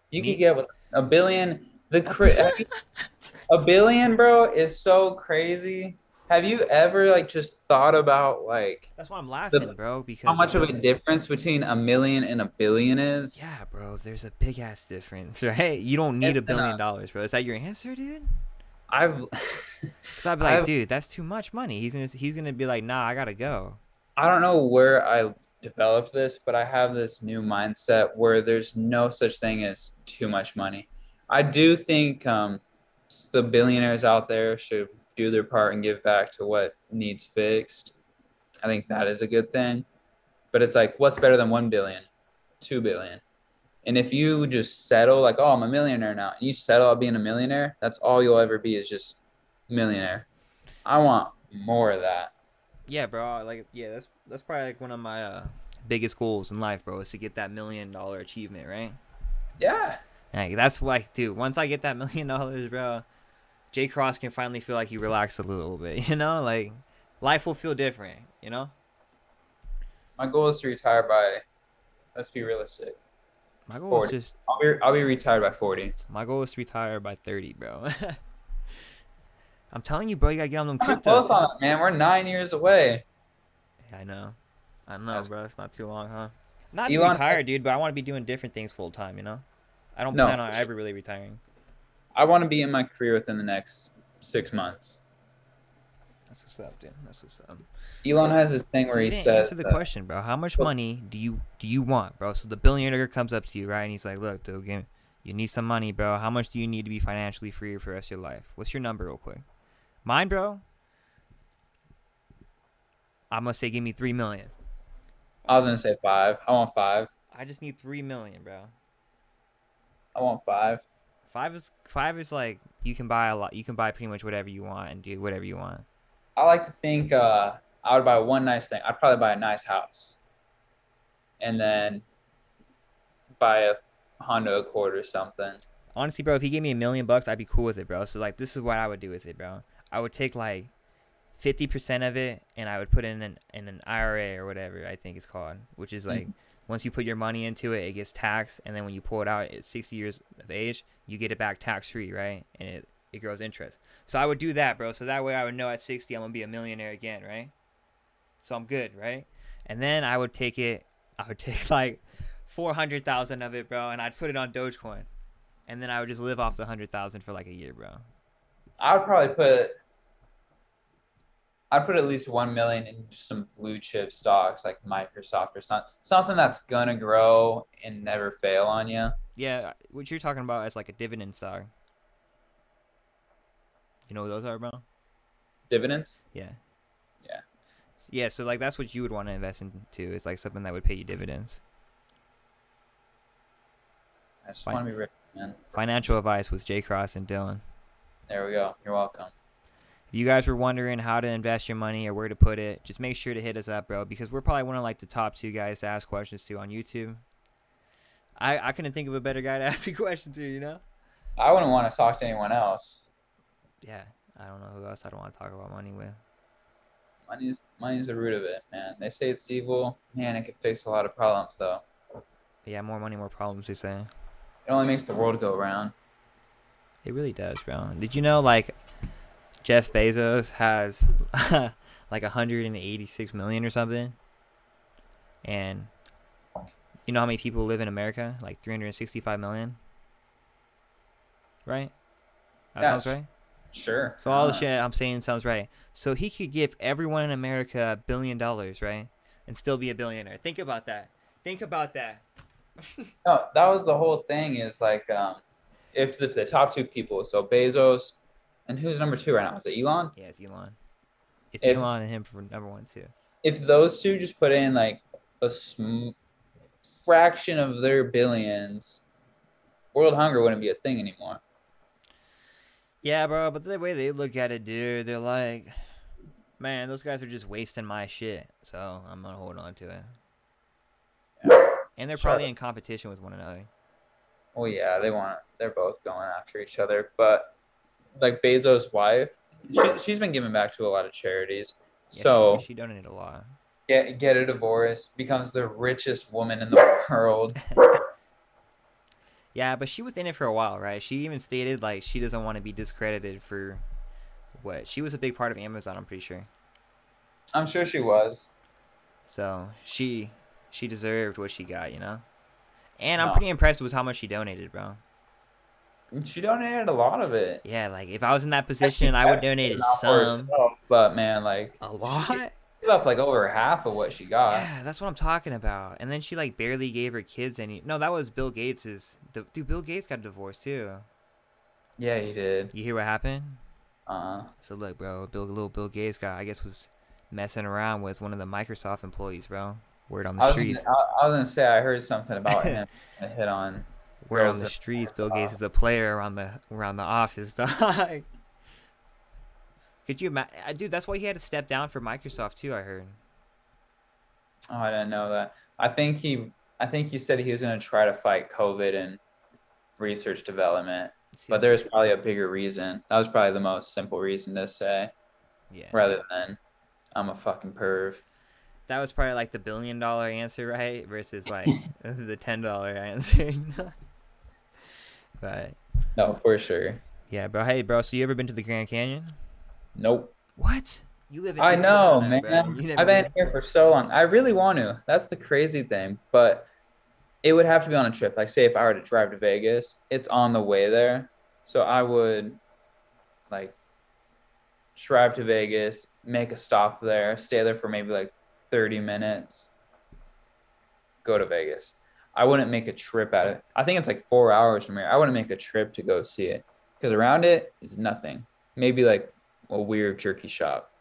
[SPEAKER 2] You
[SPEAKER 1] Me-
[SPEAKER 2] could get with a billion. The cra- have you- a billion, bro, is so crazy. Have you ever like just thought about like
[SPEAKER 1] That's why I'm laughing, bro. Because
[SPEAKER 2] how much of a difference between a million and a billion is?
[SPEAKER 1] Yeah, bro. There's a big ass difference, right? You don't need a billion
[SPEAKER 2] uh,
[SPEAKER 1] dollars, bro. Is that your answer, dude?
[SPEAKER 2] I've
[SPEAKER 1] Because I'd be like,
[SPEAKER 2] I've-
[SPEAKER 1] dude, that's too much money. He's gonna he's gonna be like, nah, I gotta go.
[SPEAKER 2] I don't know where I developed this, but I have this new mindset where there's no such thing as too much money. I do think um, the billionaires out there should do their part and give back to what needs fixed. I think that is a good thing. But it's like, what's better than 1 billion, 2 billion? And if you just settle, like, oh, I'm a millionaire now, and you settle at being a millionaire, that's all you'll ever be is just millionaire. I want more of that.
[SPEAKER 1] Yeah, bro. Like, yeah, that's that's probably like one of my uh, biggest goals in life, bro, is to get that million dollar achievement, right?
[SPEAKER 2] Yeah.
[SPEAKER 1] Like, that's like, dude, once I get that million dollars, bro, J Cross can finally feel like he relaxed a little bit, you know? Like, life will feel different, you know?
[SPEAKER 2] My goal is to retire by. Let's be realistic.
[SPEAKER 1] My goal is
[SPEAKER 2] 40.
[SPEAKER 1] just
[SPEAKER 2] I'll be I'll be retired by forty.
[SPEAKER 1] my goal is to retire by 30, bro. I'm telling you, bro, you gotta get on them
[SPEAKER 2] close on it, man. We're nine years away.
[SPEAKER 1] Yeah, I know. I know,
[SPEAKER 2] That's-
[SPEAKER 1] bro. It's not too long, huh? Not to
[SPEAKER 2] Elon-
[SPEAKER 1] retire, dude, but I want to be doing different things full time, you know? I don't
[SPEAKER 2] No,
[SPEAKER 1] plan on ever really retiring.
[SPEAKER 2] I want to be in my career within the next six months.
[SPEAKER 1] That's what's up, dude. That's what's up.
[SPEAKER 2] Elon has this thing
[SPEAKER 1] So
[SPEAKER 2] where he
[SPEAKER 1] didn't
[SPEAKER 2] says,
[SPEAKER 1] answer the
[SPEAKER 2] that-
[SPEAKER 1] question, bro. How much money do you do you want, bro? So the billionaire comes up to you, right? And he's like, "Look, dude, give- you need some money, bro. How much do you need to be financially free for the rest of your life? What's your number, real quick? Mine, bro. I'm gonna say, give me three million.
[SPEAKER 2] I was gonna say five. I want five.
[SPEAKER 1] I just need three million, bro.
[SPEAKER 2] I want five.
[SPEAKER 1] Five is five is like you can buy a lot. You can buy pretty much whatever you want and do whatever you want.
[SPEAKER 2] I like to think uh, I would buy one nice thing. I'd probably buy a nice house, and then buy a Honda Accord or something.
[SPEAKER 1] honestly, bro, if he gave me a million bucks, I'd be cool with it, bro. So like, this is what I would do with it, bro. I would take like fifty percent of it, and I would put in an in an IRA or whatever I think it's called, which is like mm-hmm. once you put your money into it, it gets taxed, and then when you pull it out at sixty years of age, you get it back tax free, right? And it it grows interest. So I would do that, bro. So that way I would know at sixty I'm gonna be a millionaire again, right? So I'm good, right? And then I would take it. I would take like four hundred thousand of it, bro, and I'd put it on Dogecoin and then I would just live off the hundred thousand for like a year, bro.
[SPEAKER 2] I would probably put. I'd put at least one million in just some blue chip stocks like Microsoft or something, something that's gonna grow and never fail on you.
[SPEAKER 1] Yeah, what you're talking about is like a dividend stock. You know what those are, bro?
[SPEAKER 2] Dividends.
[SPEAKER 1] Yeah.
[SPEAKER 2] Yeah.
[SPEAKER 1] Yeah, so like that's what you would want to invest into. It's like something that would pay you dividends.
[SPEAKER 2] I just
[SPEAKER 1] Fine.
[SPEAKER 2] want to be rich, man.
[SPEAKER 1] Financial advice with J Cross and Dylan.
[SPEAKER 2] There we go. You're welcome.
[SPEAKER 1] If you guys were wondering how to invest your money or where to put it, just make sure to hit us up, bro, because we're probably one of like the top two guys to ask questions to on YouTube. I I couldn't think of a better guy to ask a question to, you know?
[SPEAKER 2] I wouldn't want to talk to anyone else.
[SPEAKER 1] Yeah, I don't know who else I don't want to talk about money with.
[SPEAKER 2] Money's money's the root of it, man. They say it's evil. Man, it could fix a lot of problems though.
[SPEAKER 1] Yeah, more money, more problems. They say
[SPEAKER 2] It only makes the world go round.
[SPEAKER 1] it really does, bro. Did you know like Jeff Bezos has like 186 million or something? And you know how many people live in America? Like 365 million. Right? That
[SPEAKER 2] Yeah,
[SPEAKER 1] sounds right.
[SPEAKER 2] Sure.
[SPEAKER 1] So all the
[SPEAKER 2] Uh,
[SPEAKER 1] shit I'm saying sounds right. So he could give everyone in America a billion dollars, right? And still be a billionaire. Think about that. Think about that.
[SPEAKER 2] No, that was the whole thing. Is like, um, if the, the top two people, so Bezos, and who's number two right now? Is it Elon?
[SPEAKER 1] Yeah, it's Elon. It's
[SPEAKER 2] If-
[SPEAKER 1] Elon and him for number one too.
[SPEAKER 2] If those two just put in like a sm- fraction of their billions, world hunger wouldn't be a thing anymore.
[SPEAKER 1] Yeah, bro, but the way they look at it, dude, they're like, man, those guys are just wasting my shit. So I'm gonna hold on to it. And they're probably in competition with one another.
[SPEAKER 2] Oh yeah, they want. They're both going after each other, but like Bezos' wife, she, she's been giving back to a lot of charities.
[SPEAKER 1] Yeah, she-
[SPEAKER 2] so
[SPEAKER 1] she, donated a lot.
[SPEAKER 2] get get a divorce, becomes the richest woman in the world.
[SPEAKER 1] Yeah, but she was in it for a while, right? She even stated like she doesn't want to be discredited for what she was a big part of Amazon. I'm pretty sure.
[SPEAKER 2] I'm sure she was.
[SPEAKER 1] So she she deserved what she got, you know. And I'm
[SPEAKER 2] No.
[SPEAKER 1] pretty impressed with how much she donated, bro.
[SPEAKER 2] She donated a lot of it.
[SPEAKER 1] Yeah, like if I was in that position, I would donate some.
[SPEAKER 2] herself, But man, like
[SPEAKER 1] A lot.
[SPEAKER 2] up like over half of what she got.
[SPEAKER 1] Yeah, that's what I'm talking about. And then she like barely gave her kids any. No, that was Bill Gates's. Dude, Bill Gates got divorced too.
[SPEAKER 2] Yeah, he did.
[SPEAKER 1] You hear what happened?
[SPEAKER 2] uh-huh
[SPEAKER 1] So look, bro, Bill, little Bill Gates guy, I guess was messing around with one of the Microsoft employees, bro. Word on the
[SPEAKER 2] was,
[SPEAKER 1] streets.
[SPEAKER 2] gonna, I, I was gonna say I heard something about him hit on.
[SPEAKER 1] Word on the streets. Bill Gates is a player around the around the office, dog. Could you imagine, uh, dude? That's why he had to step down for Microsoft too. I heard.
[SPEAKER 2] Oh, I didn't know that. I think he. I think he said he was gonna try to fight COVID and research development,
[SPEAKER 1] See,
[SPEAKER 2] but there's probably a bigger reason. That was probably the most simple reason to say,
[SPEAKER 1] yeah,
[SPEAKER 2] rather than I'm a fucking perv.
[SPEAKER 1] that was probably like the billion dollar answer, right? Versus like the ten dollar answer. but
[SPEAKER 2] No, for sure.
[SPEAKER 1] yeah, bro. Hey, bro. So you ever been to the Grand Canyon?
[SPEAKER 2] Nope.
[SPEAKER 1] What? You live in
[SPEAKER 2] I know, man. I've been
[SPEAKER 1] been-
[SPEAKER 2] here for so long. I really want to. That's the crazy thing. But it would have to be on a trip. Like, say, if I were to drive to Vegas, it's on the way there. So I would, like, drive to Vegas, make a stop there, stay there for maybe like 30 minutes, go to Vegas. I wouldn't make a trip out of it. I think it's like four hours from here. I wouldn't make a trip to go see it because around it is nothing. Maybe like a weird jerky shop.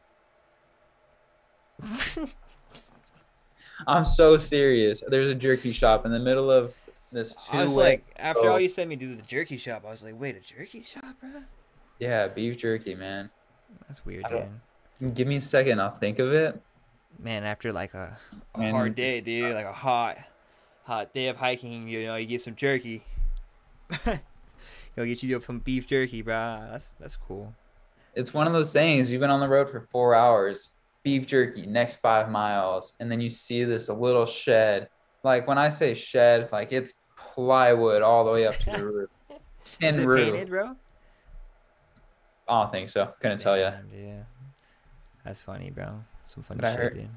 [SPEAKER 2] I'm so serious. There's a jerky shop in the middle of this two
[SPEAKER 1] I was like, after all you sent me to do the jerky shop, I was like, wait, a jerky shop, bro?
[SPEAKER 2] yeah, beef jerky, man.
[SPEAKER 1] That's weird, dude.
[SPEAKER 2] Give me a second. I'll think of it.
[SPEAKER 1] Man, after like a, a hard day, dude, like a hot, hot day of hiking, you know, you get some jerky. You'll get you some beef jerky, bro. That's that's cool.
[SPEAKER 2] It's one of those things. You've been on the road for four hours. Beef jerky, next five miles, and then you see this little shed. Like when I say shed, like it's plywood all the way up to the roof. Tin
[SPEAKER 1] Is it
[SPEAKER 2] roof.
[SPEAKER 1] painted, bro?
[SPEAKER 2] I don't think so. Couldn't tell you.
[SPEAKER 1] Yeah. That's funny, bro. Some funny
[SPEAKER 2] But I
[SPEAKER 1] shit,
[SPEAKER 2] heard-
[SPEAKER 1] dude.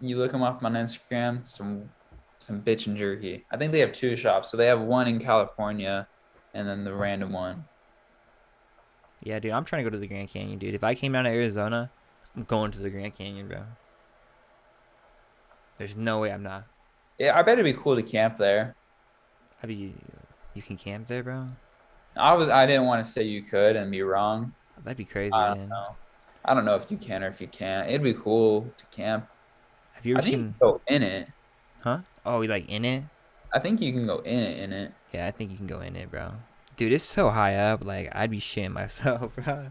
[SPEAKER 2] You look them up on Instagram. Some some bitch and jerky. I think they have two shops. So they have one in California, and then the random one.
[SPEAKER 1] Yeah, dude, I'm trying to go to the Grand Canyon, dude. If I came down to Arizona, I'm going to the Grand Canyon, bro. There's no way I'm not.
[SPEAKER 2] Yeah, I bet it'd be cool to camp there.
[SPEAKER 1] I be, you can camp there, bro.
[SPEAKER 2] I was I didn't want to say you could and be wrong.
[SPEAKER 1] That'd be crazy,
[SPEAKER 2] I don't
[SPEAKER 1] man.
[SPEAKER 2] know. I don't know if you can or if you can't. It'd be cool to camp.
[SPEAKER 1] Have you ever
[SPEAKER 2] you
[SPEAKER 1] seen?
[SPEAKER 2] go in it.
[SPEAKER 1] Huh? Oh, you like in it?
[SPEAKER 2] I think you can go in it in it.
[SPEAKER 1] Yeah, I think you can go in it, bro. Dude, it's so high up. Like I'd be shitting myself, bro.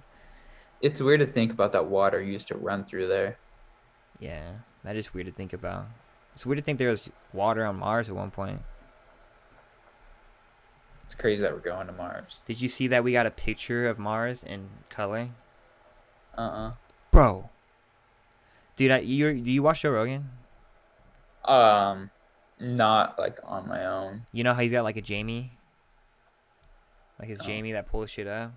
[SPEAKER 2] It's weird to think about that water used to run through there.
[SPEAKER 1] Yeah, that is weird to think about. It's weird to think there was water on Mars at one point.
[SPEAKER 2] It's crazy that we're going to Mars.
[SPEAKER 1] Did you see that we got a picture of Mars in color?
[SPEAKER 2] Uh uh
[SPEAKER 1] bro. Dude, I, you do you watch Joe Rogan?
[SPEAKER 2] Um, not like on my own.
[SPEAKER 1] You know how he's got like a Jamie, like his
[SPEAKER 2] Oh.
[SPEAKER 1] Jamie that pulls shit up.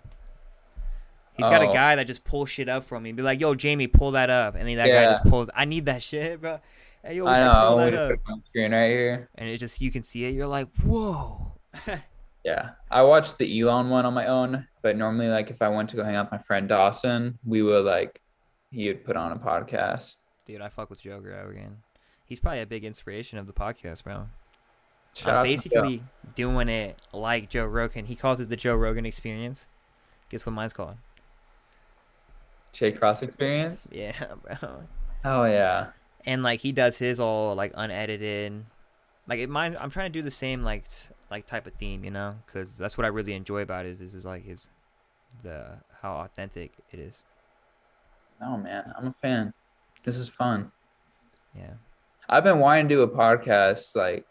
[SPEAKER 1] He's got a
[SPEAKER 2] Oh.
[SPEAKER 1] guy that just pulls shit up from me. Be like, "Yo, Jamie, pull that up," and then that guy just pulls. I need that shit, bro. Hey, yo,
[SPEAKER 2] I know.
[SPEAKER 1] pull
[SPEAKER 2] I'll
[SPEAKER 1] that up.
[SPEAKER 2] on screen right here.
[SPEAKER 1] And it just you can see it. You're like, "Whoa."
[SPEAKER 2] Yeah, I watched the Elon one on my own, but normally, like, if I went to go hang out with my friend Dawson, we would like, he would put on a podcast.
[SPEAKER 1] Dude, I fuck with Joe Rogan. He's probably a big inspiration of the podcast, bro.
[SPEAKER 2] Shout
[SPEAKER 1] I'm basically doing it like Joe Rogan. He calls it the Joe Rogan experience. Guess what mine's called?
[SPEAKER 2] J Cross Experience.
[SPEAKER 1] Yeah, bro.
[SPEAKER 2] Oh yeah,
[SPEAKER 1] And like he does his all like unedited. Like it mine I'm trying to do the same like like type of theme, you know? Cuz that's what I really enjoy about it is is like his the how authentic it is.
[SPEAKER 2] oh man, I'm a fan. This is fun.
[SPEAKER 1] Yeah.
[SPEAKER 2] I've been wanting to do a podcast like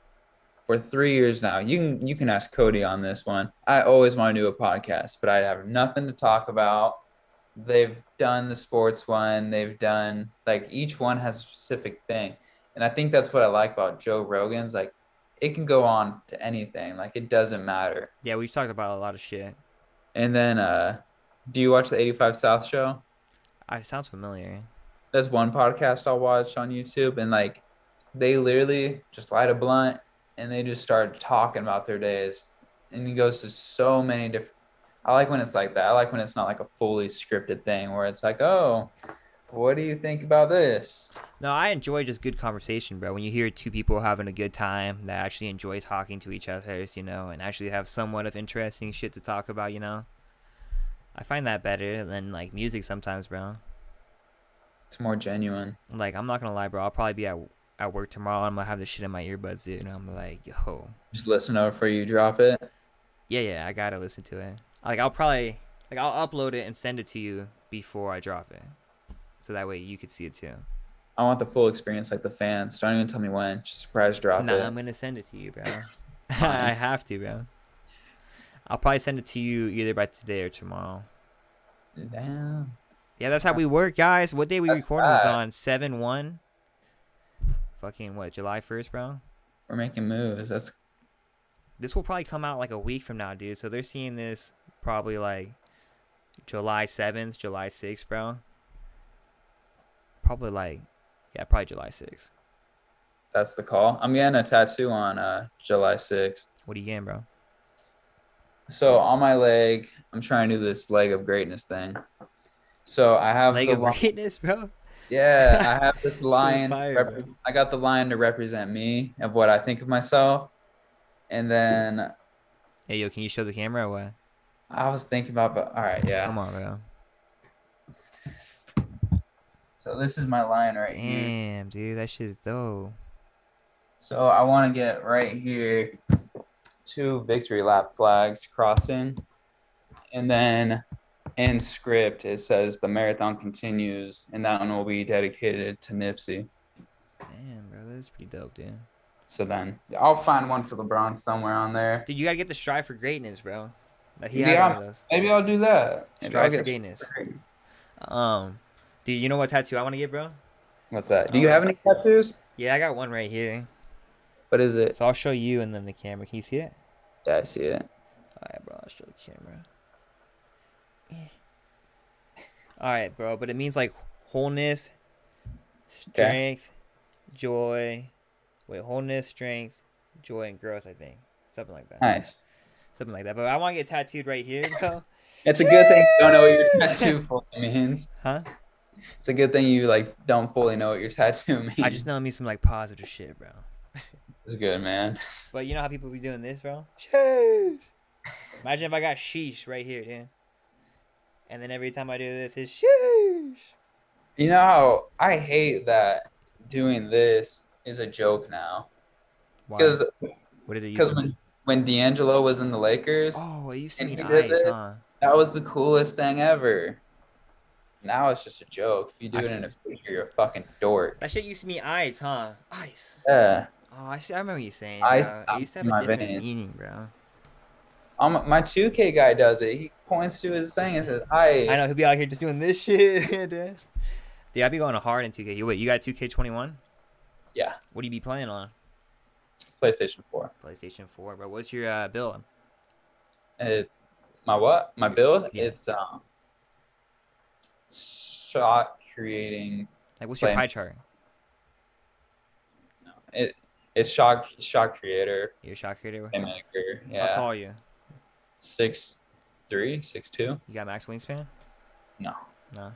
[SPEAKER 2] for three years now. You can you can ask Cody on this one. I always want to do a podcast, but I have nothing to talk about. They've done the sports one. They've done like each one has a specific thing, and I think that's what I like about Joe Rogan's. Like, it can go on to anything. Like it doesn't matter.
[SPEAKER 1] Yeah, we've talked about a lot of shit.
[SPEAKER 2] And then, uh, do you watch the 85 South show?
[SPEAKER 1] I sounds familiar.
[SPEAKER 2] There's one podcast I'll watch on YouTube, and like they literally just light a blunt and they just start talking about their days. And he goes to so many different. I like when it's like that. I like when it's not like a fully scripted thing where it's like, oh, what do you think about this?
[SPEAKER 1] No, I enjoy just good conversation, bro. When you hear two people having a good time that actually enjoy talking to each other, you know, and actually have somewhat of interesting shit to talk about, you know. I find that better than like music sometimes, bro.
[SPEAKER 2] It's more genuine.
[SPEAKER 1] Like I'm not gonna lie, bro. I'll probably be at at work tomorrow. I'm gonna have this shit in my earbuds, dude, and I'm like, yo,
[SPEAKER 2] Just listen over before you drop it.
[SPEAKER 1] yeah, yeah, I gotta listen to it. Like I'll probably like I'll upload it and send it to you before I drop it, so that way you could see it too.
[SPEAKER 2] I want the full experience like the fans. Don't even tell me when. Just surprise drop
[SPEAKER 1] Nah,
[SPEAKER 2] it.
[SPEAKER 1] I'm gonna send it to you, bro. I have to, bro. I'll probably send it to you either by today or tomorrow.
[SPEAKER 2] Damn.
[SPEAKER 1] Yeah, that's how we work, guys. What day we
[SPEAKER 2] That's
[SPEAKER 1] recording this on? Seven one. Fucking what? July first, bro.
[SPEAKER 2] We're making moves. That's
[SPEAKER 1] This will probably come out like a week from now, dude. So they're seeing this probably like July seventh, July sixth, bro. Probably like, yeah, probably July sixth.
[SPEAKER 2] that's the call. I'm getting a tattoo on uh July 6th.
[SPEAKER 1] What are you getting, bro?
[SPEAKER 2] So on my leg, I'm trying to do this leg of greatness thing. So I have
[SPEAKER 1] Leg
[SPEAKER 2] the
[SPEAKER 1] of
[SPEAKER 2] li-
[SPEAKER 1] greatness, bro.
[SPEAKER 2] Yeah, I have this lion.
[SPEAKER 1] fire,
[SPEAKER 2] rep- I got the lion to represent me of what I think of myself, and then
[SPEAKER 1] Hey, yo, can you show the camera or what?
[SPEAKER 2] I was thinking about, but all right, yeah.
[SPEAKER 1] Come on, bro.
[SPEAKER 2] So this is my lion right here.
[SPEAKER 1] Damn, dude, that shit's dope.
[SPEAKER 2] So I want to get right here two victory lap flags crossing. And then in script, it says the marathon continues, and that one will be dedicated to Nipsey.
[SPEAKER 1] Damn, bro, that's pretty dope, dude.
[SPEAKER 2] So then I'll find one for LeBron somewhere on there.
[SPEAKER 1] Dude, you gotta get the strive for greatness, bro. Like he
[SPEAKER 2] Yeah,
[SPEAKER 1] had one of those.
[SPEAKER 2] Maybe I'll do that.
[SPEAKER 1] Strive for greatness. Um, dude, you know what tattoo I want to get, bro?
[SPEAKER 2] What's that? Do you have any tattoos?
[SPEAKER 1] Yeah, I got one right here.
[SPEAKER 2] What is it?
[SPEAKER 1] So I'll show you and then the camera. Can you see it?
[SPEAKER 2] Yeah, I see it.
[SPEAKER 1] Alright, bro. I'll show the camera. Alright, bro. But it means like wholeness, strength, joy. Wait, wholeness, strength, joy, and growth. I think something like that.
[SPEAKER 2] Nice.
[SPEAKER 1] Something like that. But I want to get tattooed right here, bro.
[SPEAKER 2] It's a good thing you don't know what your tattoo fully means.
[SPEAKER 1] huh?
[SPEAKER 2] It's a good thing you like don't fully know what your tattoo means.
[SPEAKER 1] I just know it means some like positive shit, bro.
[SPEAKER 2] It's good, man.
[SPEAKER 1] But you know how people be doing this, bro? Sheesh. Imagine if I got sheesh right here, dude. And then every time I do this, it's sheesh.
[SPEAKER 2] You know how I hate that doing this is a joke now
[SPEAKER 1] Why?
[SPEAKER 2] because
[SPEAKER 1] What did it use?
[SPEAKER 2] because
[SPEAKER 1] to
[SPEAKER 2] when when D'Angelo was in the Lakers,
[SPEAKER 1] Oh, it used to
[SPEAKER 2] and
[SPEAKER 1] mean
[SPEAKER 2] he
[SPEAKER 1] ice,
[SPEAKER 2] it,
[SPEAKER 1] huh?
[SPEAKER 2] that was the coolest thing ever. Now it's just a joke. If you do
[SPEAKER 1] I
[SPEAKER 2] it in a picture, you're a fucking dork.
[SPEAKER 1] That shit used to mean ice, huh? Ice.
[SPEAKER 2] Yeah.
[SPEAKER 1] Oh, I see. I remember you saying.
[SPEAKER 2] Ice
[SPEAKER 1] bro. It used to have a
[SPEAKER 2] my
[SPEAKER 1] different
[SPEAKER 2] veins.
[SPEAKER 1] meaning, bro.
[SPEAKER 2] Um, my 2K guy does it. He points to his thing and says, "I."
[SPEAKER 1] I know he'll be out here just doing this shit. dude, Dude, I be going hard in 2K. You wait, you got 2K21?
[SPEAKER 2] Yeah,
[SPEAKER 1] What do you be playing on?
[SPEAKER 2] PlayStation 4.
[SPEAKER 1] PlayStation 4, bro. What's your uh, build?
[SPEAKER 2] It's my what? My build.
[SPEAKER 1] Yeah.
[SPEAKER 2] It's um, shot creating.
[SPEAKER 1] Like, what's your
[SPEAKER 2] Same.
[SPEAKER 1] pie chart?
[SPEAKER 2] It it's shot shot creator.
[SPEAKER 1] Your shot creator?
[SPEAKER 2] Playmaker.
[SPEAKER 1] How
[SPEAKER 2] Yeah.
[SPEAKER 1] tall are you?
[SPEAKER 2] Six three, six two.
[SPEAKER 1] You got max wingspan?
[SPEAKER 2] No.
[SPEAKER 1] No.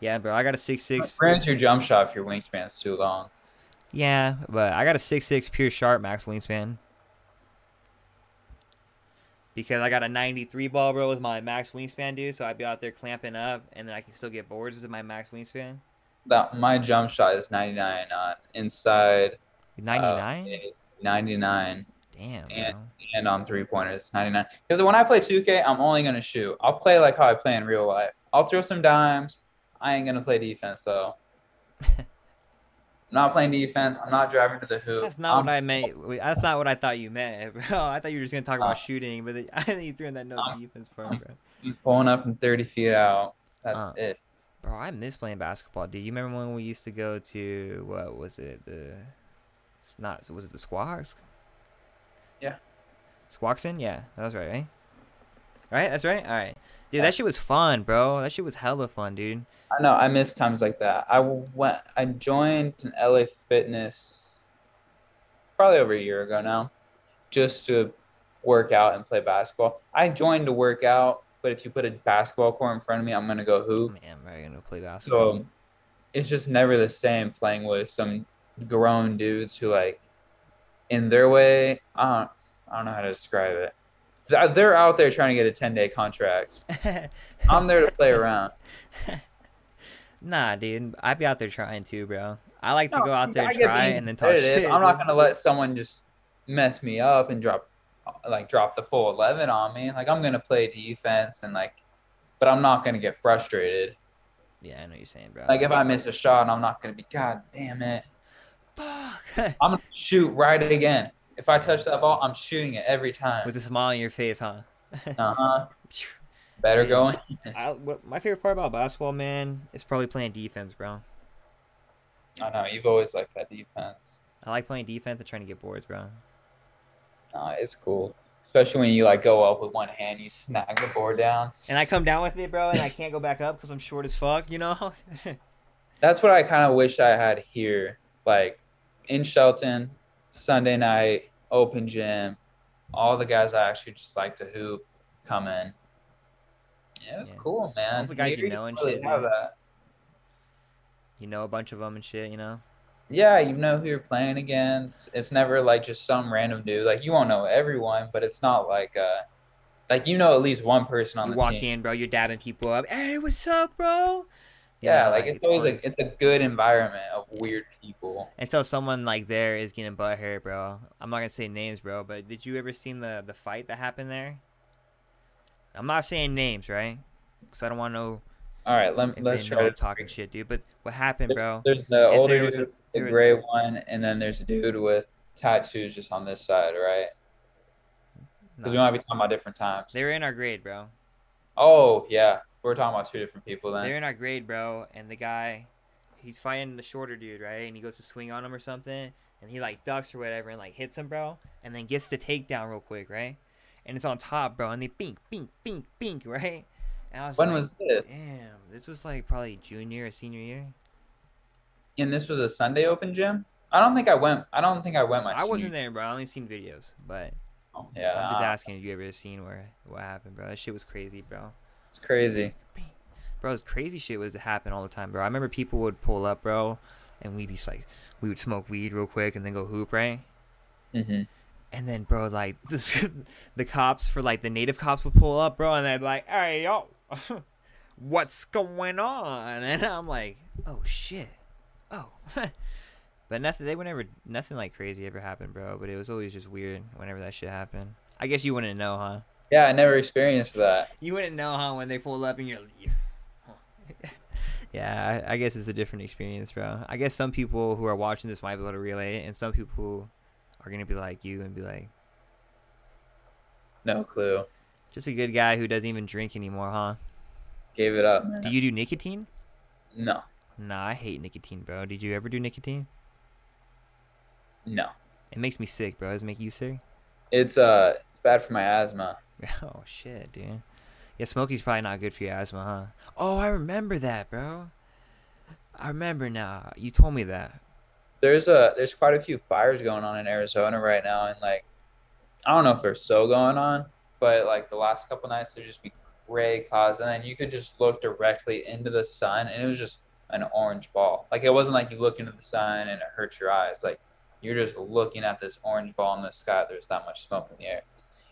[SPEAKER 1] Yeah, bro. I got a six six.
[SPEAKER 2] Grant your jump shot if your wingspan's too long.
[SPEAKER 1] Yeah, but I got a six six pure sharp max wingspan. Because I got a 93 ball, bro, with my max wingspan, dude. So I'd be out there clamping up, and then I can still get boards with my max wingspan.
[SPEAKER 2] That my jump shot is 99 on inside. uh,
[SPEAKER 1] 99?
[SPEAKER 2] 99
[SPEAKER 1] Damn,
[SPEAKER 2] and- and on three pointers 99. Because when I play 2K, I'm only gonna shoot. I'll play like how I play in real life. I'll throw some dimes. I ain't gonna play defense though. I'm not playing defense. I'm not driving to the hoop.
[SPEAKER 1] That's not what
[SPEAKER 2] I'm-
[SPEAKER 1] I meant. That's not what I thought you meant, bro. I thought you were just gonna talk
[SPEAKER 2] Uh,
[SPEAKER 1] about shooting, but I think you threw in that no
[SPEAKER 2] um,
[SPEAKER 1] defense part, bro.
[SPEAKER 2] I'm pulling up from 30 feet out. That's
[SPEAKER 1] Uh,
[SPEAKER 2] it.
[SPEAKER 1] Bro, I miss playing basketball, dude. You remember when we used to go to what was it? The it's not was it the Squawks?
[SPEAKER 2] Yeah.
[SPEAKER 1] Squawkson? Yeah, that was right, right? Right? That's right? Alright. Dude, that shit was fun, bro. That shit was hella fun, dude.
[SPEAKER 2] I know. I miss times like that. I went. I joined an LA Fitness probably over a year ago now, just to work out and play basketball. I joined to work out, but if you put a basketball court in front of me, I'm gonna go hoop.
[SPEAKER 1] Man, I'm gonna play basketball.
[SPEAKER 2] So it's just never the same playing with some grown dudes who like, in their way, I don't, I don't know how to describe it. They're- out there trying to get a 10 day contract. I'm there to play around.
[SPEAKER 1] nah, dude. I'd be out there trying too, bro. I like to
[SPEAKER 2] No,
[SPEAKER 1] go out there and try and then talk shit.
[SPEAKER 2] I'm not gonna let someone just mess me up and drop like drop the full 11 on me. Like I'm gonna play defense and like, but I'm not gonna get frustrated.
[SPEAKER 1] Yeah, I know what you're saying, bro.
[SPEAKER 2] Like if I miss a shot, I'm not gonna be God damn it.
[SPEAKER 1] Fuck
[SPEAKER 2] I'm gonna shoot right again. If I touch that ball, I'm shooting it every time.
[SPEAKER 1] with a smile on your face, huh?
[SPEAKER 2] Uh huh. Better go in.
[SPEAKER 1] I, what, my favorite part about basketball, man, is probably playing defense, bro.
[SPEAKER 2] I know you've always liked that defense.
[SPEAKER 1] I like playing defense and trying to get boards, bro.
[SPEAKER 2] Uh, it's cool, especially when you like go up with one hand, you snag the board down.
[SPEAKER 1] And I come down with it, bro, and I can't go back up because I'm short as fuck, you know?
[SPEAKER 2] That's what I kind of wish I had here, like in Shelton, Sunday night, open gym, all the guys I actually just like to hoop come in. Yeah, it was
[SPEAKER 1] Yeah.
[SPEAKER 2] cool, man.
[SPEAKER 1] the guys you know and
[SPEAKER 2] really
[SPEAKER 1] shit, you know a bunch of them and shit, you know?
[SPEAKER 2] Yeah, you know who you're playing against. It's never like just some random dude. Like you won't know everyone, but it's not like uh, like you know at least one person on
[SPEAKER 1] You
[SPEAKER 2] the
[SPEAKER 1] walk
[SPEAKER 2] team.
[SPEAKER 1] in, bro, you're dabbing people up. Hey, what's up, bro? You
[SPEAKER 2] yeah,
[SPEAKER 1] know,
[SPEAKER 2] like it's, always
[SPEAKER 1] fun.
[SPEAKER 2] like it's a good environment weird people.
[SPEAKER 1] until someone like there is getting butt hurt, bro. I'm not gonna say names, bro, but did you ever seen the the fight that happened there? I'm not saying names, right? Because I don't want to know
[SPEAKER 2] All right, let, let's try to
[SPEAKER 1] talking shit, dude. But what happened, bro?
[SPEAKER 2] There's the older
[SPEAKER 1] was a-
[SPEAKER 2] dude, the gray
[SPEAKER 1] a-
[SPEAKER 2] one, and then there's a dude with tattoos just on this side, right? Because we
[SPEAKER 1] No,
[SPEAKER 2] might be talking about different times.
[SPEAKER 1] they were in our grade, bro.
[SPEAKER 2] Oh yeah, we're talking about two different people then.
[SPEAKER 1] They're in our grade, bro, and the guy, he's fighting the shorter dude, right? And he goes to swing on him or something, and he like ducks or whatever, and like hits him, bro, and then gets the takedown real quick, right? And it's on top, bro, and they bink, bink, bink, bink, right? And I was
[SPEAKER 2] when
[SPEAKER 1] like,
[SPEAKER 2] was this?
[SPEAKER 1] damn, this was like probably junior or senior year.
[SPEAKER 2] And this was a Sunday open gym. I don't think I went. I don't think I went my.
[SPEAKER 1] I wasn't there, bro. I only seen videos, but
[SPEAKER 2] Oh, yeah,
[SPEAKER 1] I'm just asking if you ever seen where what happened, bro. That shit was crazy, bro.
[SPEAKER 2] it's crazy.
[SPEAKER 1] Bro, it's crazy shit was to happen all the time, bro. I remember people would pull up, bro, and we'd be like, we would smoke weed real quick and then go hoop, right?
[SPEAKER 2] hmm
[SPEAKER 1] And then, bro, like this, the cops for like the native cops would pull up, bro, and they'd be like, "Hey, yo, what's going on?" And I'm like, "Oh shit, oh." but nothing. They would never. Nothing like crazy ever happened, bro. But it was always just weird whenever that shit happened. I guess you wouldn't know, huh?
[SPEAKER 2] Yeah, I never experienced that.
[SPEAKER 1] You wouldn't know, huh, when they pull up and you're. you huh. yeah, I, I guess it's a different experience, bro. I guess some people who are watching this might be able to relate, and some people are gonna be like you and be like,
[SPEAKER 2] No clue.
[SPEAKER 1] Just a good guy who doesn't even drink anymore, huh?
[SPEAKER 2] Gave it up, man.
[SPEAKER 1] Do you do nicotine?
[SPEAKER 2] No,
[SPEAKER 1] Nah, I hate nicotine, bro. Did you ever do nicotine?
[SPEAKER 2] no.
[SPEAKER 1] It makes me sick, bro. Does it make you sick?
[SPEAKER 2] It's uh, it's bad for my asthma.
[SPEAKER 1] Oh shit, dude. Yeah, smoking's probably not good for your asthma, huh? Oh, I remember that, bro. I remember now. You told me that.
[SPEAKER 2] There's a there's quite a few fires going on in Arizona right now, and like, I don't know if they're still going on, but like the last couple nights there just be gray clouds, and then you could just look directly into the sun, and it was just an orange ball. Like it wasn't like you look into the sun and it hurts your eyes. Like you're just looking at this orange ball in the sky. There's that much smoke in the air,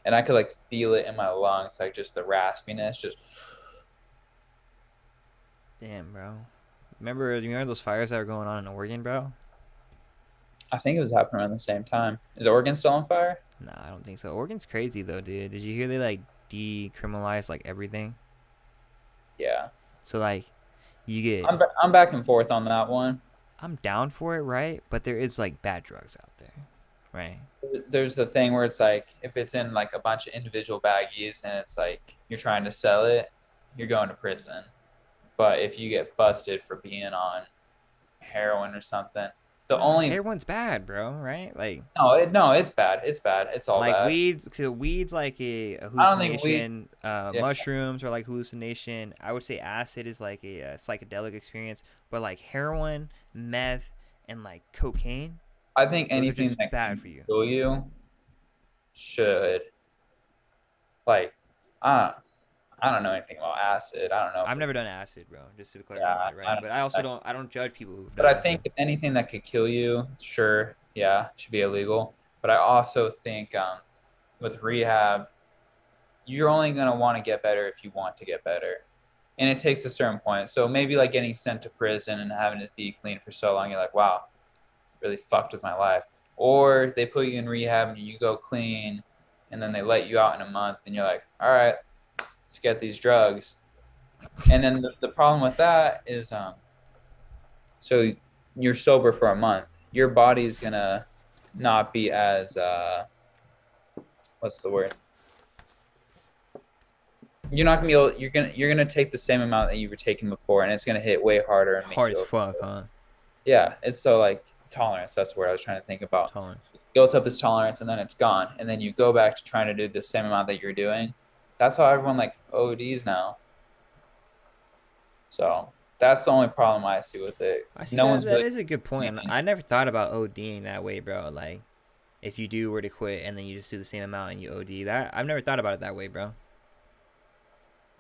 [SPEAKER 2] and I could like feel it in my lungs, like just the raspiness, just.
[SPEAKER 1] Damn, bro. Remember, you remember those fires that were going on in Oregon, bro?
[SPEAKER 2] I think it was happening around the same time. Is Oregon still on fire?
[SPEAKER 1] Nah, I don't think so. Oregon's crazy though, dude. Did you hear they like decriminalized like everything?
[SPEAKER 2] Yeah,
[SPEAKER 1] So like, you get.
[SPEAKER 2] I'm ba- I'm back and forth on that one.
[SPEAKER 1] I'm down for it, right? But there is like bad drugs out there, right?
[SPEAKER 2] There's the thing where it's like if it's in like a bunch of individual baggies and it's like you're trying to sell it, you're going to prison. But if you get busted for being on heroin or something, the only
[SPEAKER 1] Everyone's bad, bro. Right? Like,
[SPEAKER 2] no, it, no, it's bad. It's bad. It's all
[SPEAKER 1] like
[SPEAKER 2] bad.
[SPEAKER 1] weeds. So weeds like a, a
[SPEAKER 2] think weed-
[SPEAKER 1] hallucination. uh,
[SPEAKER 2] yeah.
[SPEAKER 1] Mushrooms are like hallucination. I would say acid is like a, uh psychedelic experience. But like heroin, meth, and like cocaine,
[SPEAKER 2] I think
[SPEAKER 1] those
[SPEAKER 2] anything that
[SPEAKER 1] bad for you.
[SPEAKER 2] kill you should like I don't, I don't know anything about acid. I don't know.
[SPEAKER 1] I've never done acid, bro. Just to
[SPEAKER 2] Yeah,
[SPEAKER 1] clarify,
[SPEAKER 2] I
[SPEAKER 1] right?
[SPEAKER 2] don't-
[SPEAKER 1] But I also
[SPEAKER 2] I-
[SPEAKER 1] don't. I don't judge people who.
[SPEAKER 2] But I think anything that could kill you, sure, yeah, should be illegal. But I also think um, with rehab, you're only gonna want to get better if you want to get better, and it takes a certain point. So maybe like getting sent to prison and having to be clean for so long, you're like, wow, really fucked with my life. Or they put you in rehab and you go clean, and then they let you out in a month, and you're like, all right, let's get these drugs. And then the, the problem with that is, um, so you're sober for a month, your body's gonna not be as uh, what's the word? You're not gonna be able. You're gonna you're gonna take the same amount that you were taking before, and it's gonna hit way harder. And
[SPEAKER 1] hard as fuck, huh?
[SPEAKER 2] Yeah, it's so like tolerance. That's word I was trying to think about.
[SPEAKER 1] Tolerance.
[SPEAKER 2] Built up this tolerance, and then it's gone, and then you go back to trying to do the same amount that you're doing. That's how everyone like ODs now. So that's the only problem I see with it.
[SPEAKER 1] I see
[SPEAKER 2] no
[SPEAKER 1] that,
[SPEAKER 2] one's
[SPEAKER 1] that
[SPEAKER 2] really-
[SPEAKER 1] is a good point. I never thought about ODing that way, bro. Like, if you do were to quit and then you just do the same amount and you OD, that I've never thought about it that way, bro.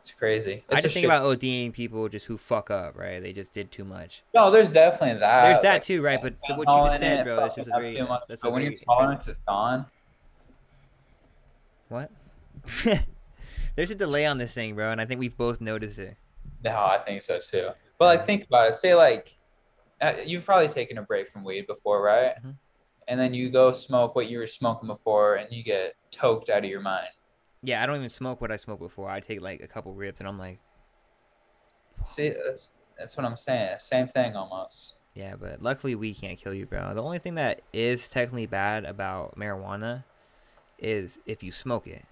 [SPEAKER 2] It's crazy. It's
[SPEAKER 1] I
[SPEAKER 2] a
[SPEAKER 1] just think
[SPEAKER 2] shit-
[SPEAKER 1] about ODing people just who fuck up, right? They just did too much.
[SPEAKER 2] No, there's definitely that.
[SPEAKER 1] There's that
[SPEAKER 2] like,
[SPEAKER 1] too, right? But th- what you just said, bro, is just a
[SPEAKER 2] fucking
[SPEAKER 1] very
[SPEAKER 2] have
[SPEAKER 1] that's
[SPEAKER 2] but
[SPEAKER 1] a
[SPEAKER 2] when your tolerance is gone,
[SPEAKER 1] What? There's a delay on this thing, bro, and I think we've both noticed it.
[SPEAKER 2] no, I think so too. But like, think about it. Say like, uh, you've probably taken a break from weed before, right?
[SPEAKER 1] Mhm.
[SPEAKER 2] And then you go smoke what you were smoking before, and you get toked out of your mind.
[SPEAKER 1] Yeah, I don't even smoke what I smoked before. I take like a couple rips, and I'm like,
[SPEAKER 2] See, that's that's what I'm saying. Same thing almost.
[SPEAKER 1] yeah, but luckily we can't kill you, bro. The only thing that is technically bad about marijuana is if you smoke it,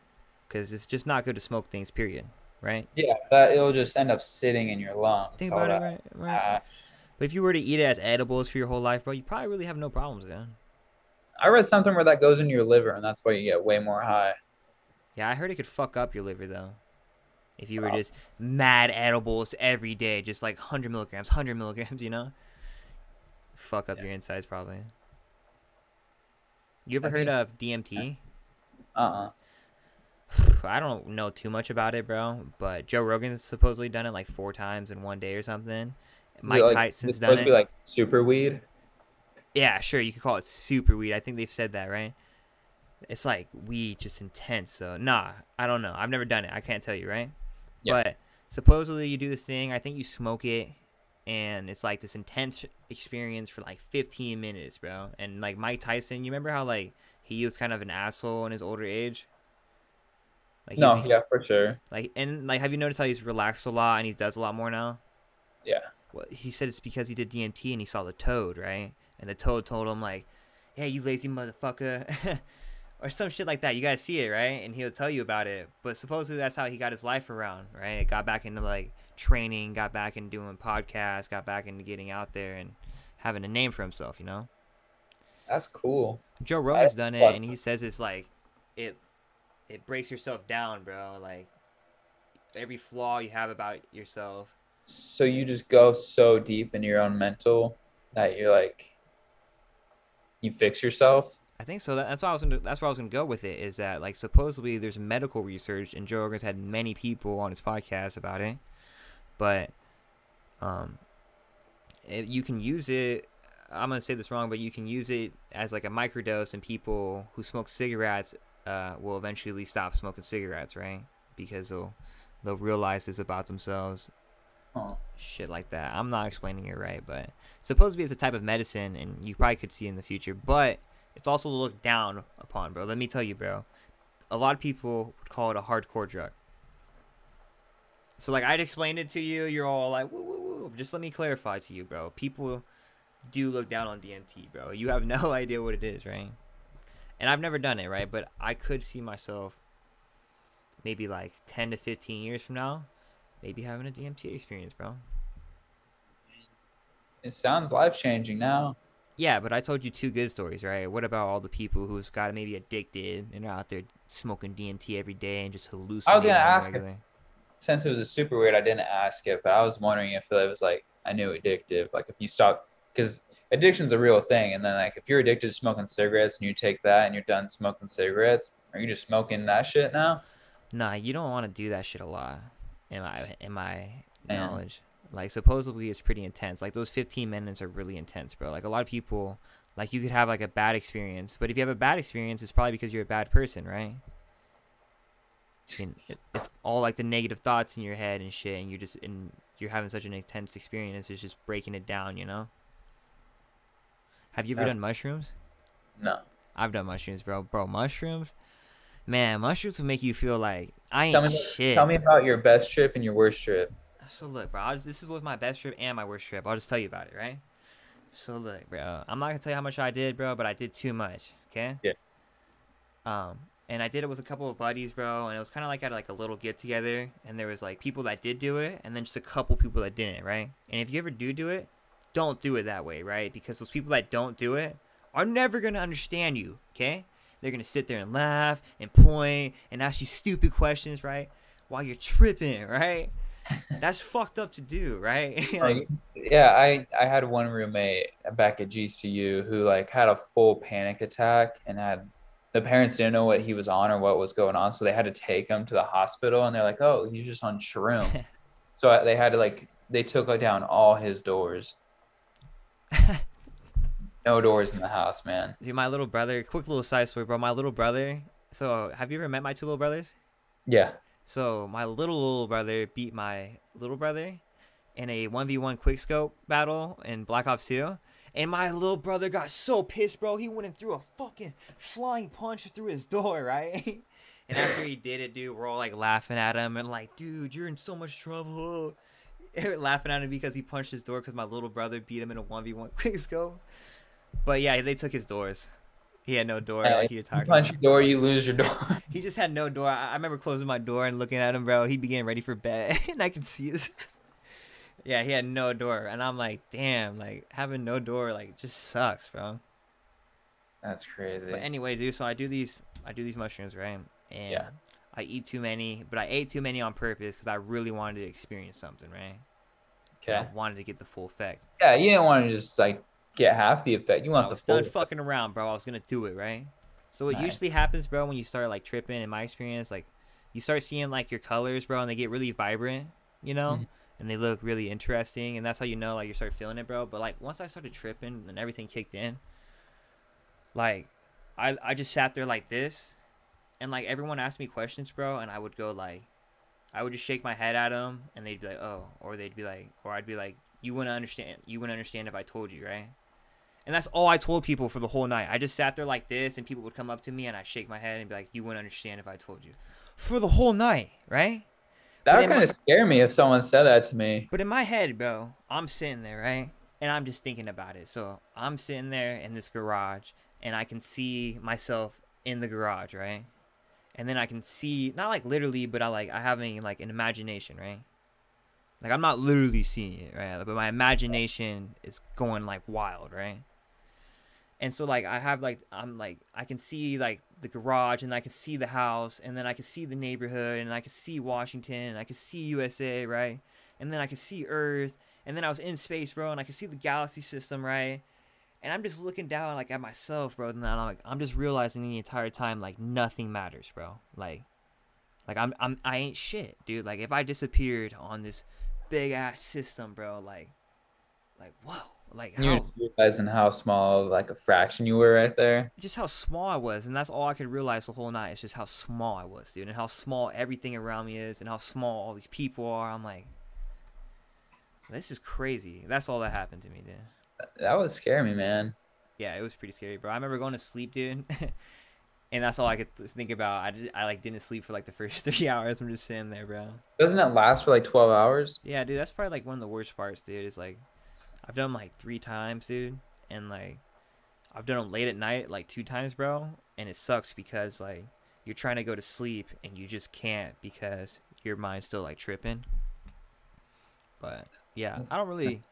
[SPEAKER 1] because it's just not good to smoke things. Period. Right?
[SPEAKER 2] Yeah, that it'll just end up sitting in your lungs.
[SPEAKER 1] Think about it, right? Right.
[SPEAKER 2] Uh,
[SPEAKER 1] But if you were to eat it as edibles for your whole life, bro, you probably really have no problems, man.
[SPEAKER 2] I read something where that goes into your liver, and that's why you get way more high.
[SPEAKER 1] Yeah, I heard it could fuck up your liver though. If you were
[SPEAKER 2] Wow.
[SPEAKER 1] just mad edibles every day, just like 100 milligrams, 100 milligrams, you know? Fuck up
[SPEAKER 2] Yeah.
[SPEAKER 1] your insides probably. You ever
[SPEAKER 2] I
[SPEAKER 1] heard
[SPEAKER 2] think-
[SPEAKER 1] of DMT?
[SPEAKER 2] Uh, uh-uh.
[SPEAKER 1] I don't know too much about it, bro, but Joe Rogan's supposedly done it like four times in one day or something. Mike
[SPEAKER 2] like,
[SPEAKER 1] Tyson's done it.
[SPEAKER 2] like super weed.
[SPEAKER 1] Yeah, sure. You could call it super weed. I think they've said that, right? It's like weed, just intense. So, nah, I don't know. I've never done it. I can't tell you, right?
[SPEAKER 2] Yeah.
[SPEAKER 1] But supposedly you do this thing. I think you smoke it, and it's like this intense experience for like 15 minutes, bro. And like Mike Tyson, you remember how like he was kind of an asshole in his older age? Like
[SPEAKER 2] No,
[SPEAKER 1] was-
[SPEAKER 2] yeah, for sure.
[SPEAKER 1] Like and like, have you noticed how he's relaxed a lot and he does a lot more now?
[SPEAKER 2] Yeah.
[SPEAKER 1] Well, he said it's because he did DMT and he saw the toad, right? And the toad told him like, "Hey, you lazy motherfucker, or some shit like that. You guys see it, right? And he'll tell you about it. But supposedly that's how he got his life around, right? Got back into like training, got back into doing podcasts, got back into getting out there and having a name for himself, you know?
[SPEAKER 2] That's cool.
[SPEAKER 1] Joe Rogan's done it and he says it's like it it breaks yourself down, bro. Like every flaw you have about yourself.
[SPEAKER 2] So you just go so deep in your own mental that you're like you fix yourself.
[SPEAKER 1] I think so. That's why I was gonna. That's where I was gonna go with it. Is that like supposedly there's medical research, and Joe Rogan's had many people on his podcast about it, but um, it, you can use it. I'm gonna say this wrong, but you can use it as like a microdose, and people who smoke cigarettes uh, will eventually stop smoking cigarettes, right? Because they'll they'll realize this about themselves
[SPEAKER 2] Huh.
[SPEAKER 1] shit like that. I'm not explaining it right, but supposed to be as a type of medicine, and you probably could see in the future. But it's also looked down upon, bro. Let me tell you, bro. A lot of people would call it a hardcore drug. So like I'd explained it to you, you're all like, woo woo woo. Just let me clarify to you, bro. People do look down on DMT, bro. You have no idea what it is, right? And I've never done it, right? But I could see myself maybe like 10 to 15 years from now maybe having a DMT experience, bro.
[SPEAKER 2] It sounds life changing now.
[SPEAKER 1] Yeah, but I told you two good stories, right? What about all the people who's got maybe addicted and are out there smoking DMT every day and just hallucinating? on
[SPEAKER 2] ask if-
[SPEAKER 1] regular-
[SPEAKER 2] Since it was a super weird, I didn't ask it, but I was wondering if it was like I knew addictive. Like if you stop, because addiction's a real thing, and then like if you're addicted to smoking cigarettes and you take that and you're done smoking cigarettes, are you just smoking that shit now?
[SPEAKER 1] Nah, you don't want to do that shit a lot. In my in my
[SPEAKER 2] Man.
[SPEAKER 1] knowledge, like supposedly it's pretty intense. Like those 15 minutes are really intense, bro. Like a lot of people, like you could have like a bad experience, but if you have a bad experience, it's probably because you're a bad person, right? And it, it's all like the negative thoughts in your head and shit, and you're just and you're having such an intense experience. It's just breaking it down, you know. Have you ever
[SPEAKER 2] That's-
[SPEAKER 1] done mushrooms?
[SPEAKER 2] No.
[SPEAKER 1] I've done mushrooms, bro. Bro, mushrooms, man, mushrooms will make you feel like I ain't
[SPEAKER 2] Tell me,
[SPEAKER 1] shit.
[SPEAKER 2] tell me about your best trip and your worst trip.
[SPEAKER 1] So look, bro, I was, this is with my best trip and my worst trip. I'll just tell you about it, right? So look, bro, I'm not gonna tell you how much I did, bro, but I did too much. Okay.
[SPEAKER 2] Yeah.
[SPEAKER 1] Um, and I did it with a couple of buddies, bro, and it was kind of like at like a little get together, and there was like people that did do it, and then just a couple people that didn't, right? And if you ever do do it, don't do it that way, right? Because those people that don't do it are never gonna understand you. Okay. They're gonna sit there and laugh and point and ask you stupid questions, right? While you're tripping, right? That's fucked up to do, right? Um, like,
[SPEAKER 2] Yeah, I I had one roommate back at GCU who like had a full panic attack and had the parents didn't know what he was on or what was going on, so they had to take him to the hospital and they're like, "Oh, he's just on shrooms." so they had to like they took down all his doors. No doors in the house, man.
[SPEAKER 1] dude, my little brother. Quick little side story, bro. My little brother. So, have you ever met my two little brothers?
[SPEAKER 2] Yeah.
[SPEAKER 1] So, my little little brother beat my little brother in a one v one quickscope battle in Black Ops 2. And my little brother got so pissed, bro. He went and threw a fucking flying punch through his door, right? and after he did it, dude, we're all like laughing at him and like, dude, you're in so much trouble. Laughing at him because he punched his door because my little brother beat him in a 1v1 quickscope. But yeah, they took his doors. He had no door,
[SPEAKER 2] Yeah,
[SPEAKER 1] like you're
[SPEAKER 2] You
[SPEAKER 1] talking
[SPEAKER 2] punch
[SPEAKER 1] about.
[SPEAKER 2] your door, you lose your door.
[SPEAKER 1] He just had no door. I, I remember closing my door and looking at him, bro. He began ready for bed, and I could see his. yeah, he had no door, and I'm like, damn, like having no door, like just sucks, bro.
[SPEAKER 2] That's crazy.
[SPEAKER 1] But anyway, dude, so I do these, I do these mushrooms, right? And
[SPEAKER 2] Yeah.
[SPEAKER 1] I eat too many, but I ate too many on purpose because I really wanted to experience something, right?
[SPEAKER 2] Okay.
[SPEAKER 1] I wanted to get the full effect.
[SPEAKER 2] Yeah, you didn't want to just like get half the effect. You
[SPEAKER 1] I
[SPEAKER 2] want the
[SPEAKER 1] was
[SPEAKER 2] full.
[SPEAKER 1] done fucking around, bro. I was gonna do it, right? So what
[SPEAKER 2] Nice.
[SPEAKER 1] usually happens, bro, when you start like tripping, in my experience, like you start seeing like your colors, bro, and they get really vibrant, you know,
[SPEAKER 2] Mhm.
[SPEAKER 1] and they look really interesting, and that's how you know like you start feeling it, bro. But like once I started tripping and everything kicked in, like I I just sat there like this, and like everyone asked me questions, bro, and I would go like, I would just shake my head at them, and they'd be like, oh, or they'd be like, or I'd be like, you wouldn't understand, you wouldn't understand if I told you, right? And that's all I told people for the whole night. I just sat there like this, and people would come up to me, and I'd shake my head and be like, "You wouldn't understand if I told you." For the whole night, right?
[SPEAKER 2] that would kind of scare me if someone said that to me.
[SPEAKER 1] But in my head, bro, I'm sitting there, right? And I'm just thinking about it. So I'm sitting there in this garage, and I can see myself in the garage, right? And then I can see not like literally, but I like I having like an imagination, right? Like I'm not literally seeing it, right? But my imagination is going like wild, right? And so like I have like I'm like I can see like the garage and I can see the house and then I can see the neighborhood and I can see Washington and I can see USA, right? And then I can see Earth and then I was in space, bro, and I can see the galaxy system, right? And I'm just looking down like at myself, bro, and I'm like I'm just realizing the entire time like nothing matters, bro. Like like I'm I'm I ain't shit, dude. Like if I disappeared on this big ass system, bro, like like whoa like how
[SPEAKER 2] realizing how small, like a fraction you were right there.
[SPEAKER 1] just how small I was, and that's all I could realize the whole night. It's just how small I was, dude, and how small everything around me is, and how small all these people are. I'm like, this is crazy. That's all that happened to me, dude.
[SPEAKER 2] That would scare me, man.
[SPEAKER 1] Yeah, it was pretty scary, bro. I remember going to sleep, dude, and that's all I could think about. I did, I like didn't sleep for like the first three hours. I'm just sitting there, bro.
[SPEAKER 2] Doesn't it last for like 12 hours?
[SPEAKER 1] Yeah, dude, that's probably like one of the worst parts, dude. Is like, I've done like three times, dude, and like, I've done them late at night like two times, bro, and it sucks because like you're trying to go to sleep and you just can't because your mind's still like tripping. But yeah, I don't really,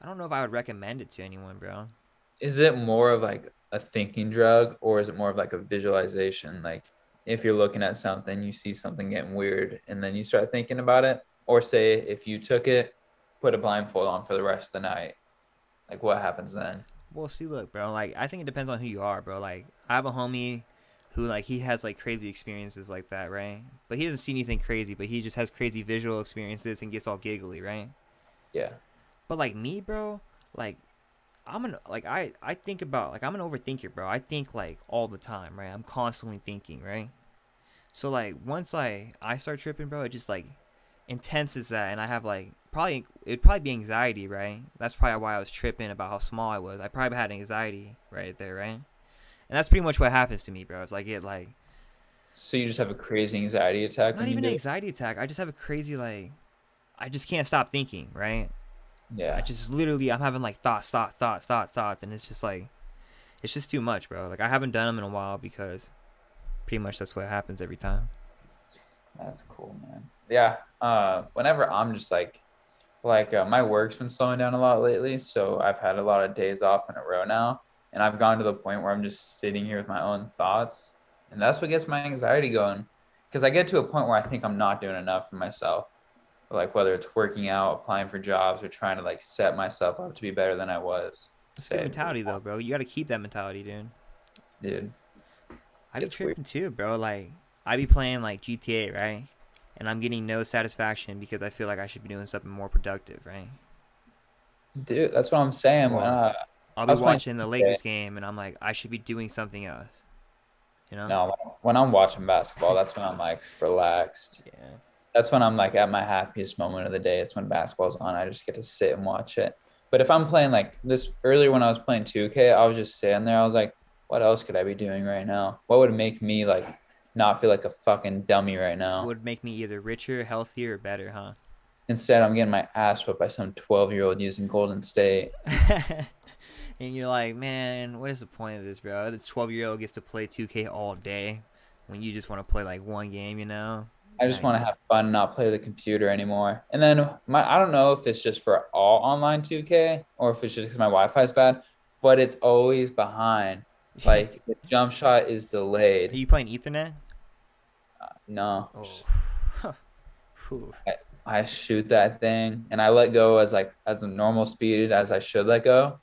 [SPEAKER 1] I don't know if I would recommend it to anyone, bro.
[SPEAKER 2] Is it more of like a thinking drug or is it more of like a visualization? Like if you're looking at something, you see something getting weird and then you start thinking about it? Or say if you took it, put a blindfold on for the rest of the night, like what happens then?
[SPEAKER 1] Well, see, look, bro. Like, I think it depends on who you are, bro. Like, I have a homie who, like, he has like crazy experiences like that, right? But he doesn't see anything crazy, but he just has crazy visual experiences and gets all giggly, right?
[SPEAKER 2] Yeah.
[SPEAKER 1] But like me, bro, like, I'm an like I I think about like I'm an overthinker, bro. I think like all the time, right? I'm constantly thinking, right? So like once I I start tripping, bro, it just like intenses that, and I have like probably it'd probably be anxiety, right? That's probably why I was tripping about how small I was. I probably had anxiety right there, right? And that's pretty much what happens to me, bro. It's like it like
[SPEAKER 2] So you just have a crazy anxiety attack
[SPEAKER 1] not even an anxiety attack. I just have a crazy like I just can't stop thinking, right?
[SPEAKER 2] Yeah.
[SPEAKER 1] I just literally I'm having like thoughts, thoughts, thoughts, thoughts, thoughts, and it's just like it's just too much, bro. Like I haven't done them in a while because pretty much that's what happens every time.
[SPEAKER 2] That's cool, man. Yeah. Uh, whenever I'm just like, like uh, my work's been slowing down a lot lately, so I've had a lot of days off in a row now, and I've gone to the point where I'm just sitting here with my own thoughts, and that's what gets my anxiety going. Because I get to a point where I think I'm not doing enough for myself, like whether it's working out, applying for jobs, or trying to like set myself up to be better than I was.
[SPEAKER 1] It's
[SPEAKER 2] say,
[SPEAKER 1] mentality though, bro. You got to keep that mentality, dude.
[SPEAKER 2] dude.
[SPEAKER 1] I be
[SPEAKER 2] It's weird.
[SPEAKER 1] tripping too, bro. Like I be playing like GTA, right? And I'm getting no satisfaction because I feel like I should be doing something more productive, right?
[SPEAKER 2] Dude, that's what I'm saying.
[SPEAKER 1] Well,
[SPEAKER 2] uh,
[SPEAKER 1] I'll be watching the. Lakers game and I'm like, I should be doing something else. You know?
[SPEAKER 2] no, when I'm watching basketball, that's when I'm like relaxed.
[SPEAKER 1] Yeah.
[SPEAKER 2] that's when I'm like at my happiest moment of the day. It's when basketball's on. I just get to sit and watch it. But if I'm playing like this earlier when I was playing 2K, I was just sitting there. I was like, what else could I be doing right now? What would make me like not feel like a fucking dummy right
[SPEAKER 1] It
[SPEAKER 2] now?
[SPEAKER 1] would make me either richer, healthier, or better, huh?
[SPEAKER 2] Instead, I'm getting my ass whipped by some 12 year old using Golden State.
[SPEAKER 1] and you're like, man, what is the point of this, bro? This 12 year old gets to play 2K all day when you just want to play like one game, you know?
[SPEAKER 2] I just want to have fun, and not play the computer anymore. And then my I don't know if it's just for all online 2K or if it's just because my Wi-Fi is bad, but it's always behind. Like the jump shot is delayed.
[SPEAKER 1] Are you playing Ethernet?
[SPEAKER 2] No,
[SPEAKER 1] Oh. Whew.
[SPEAKER 2] I shoot that thing and I let go as like as the normal speed as I should let go,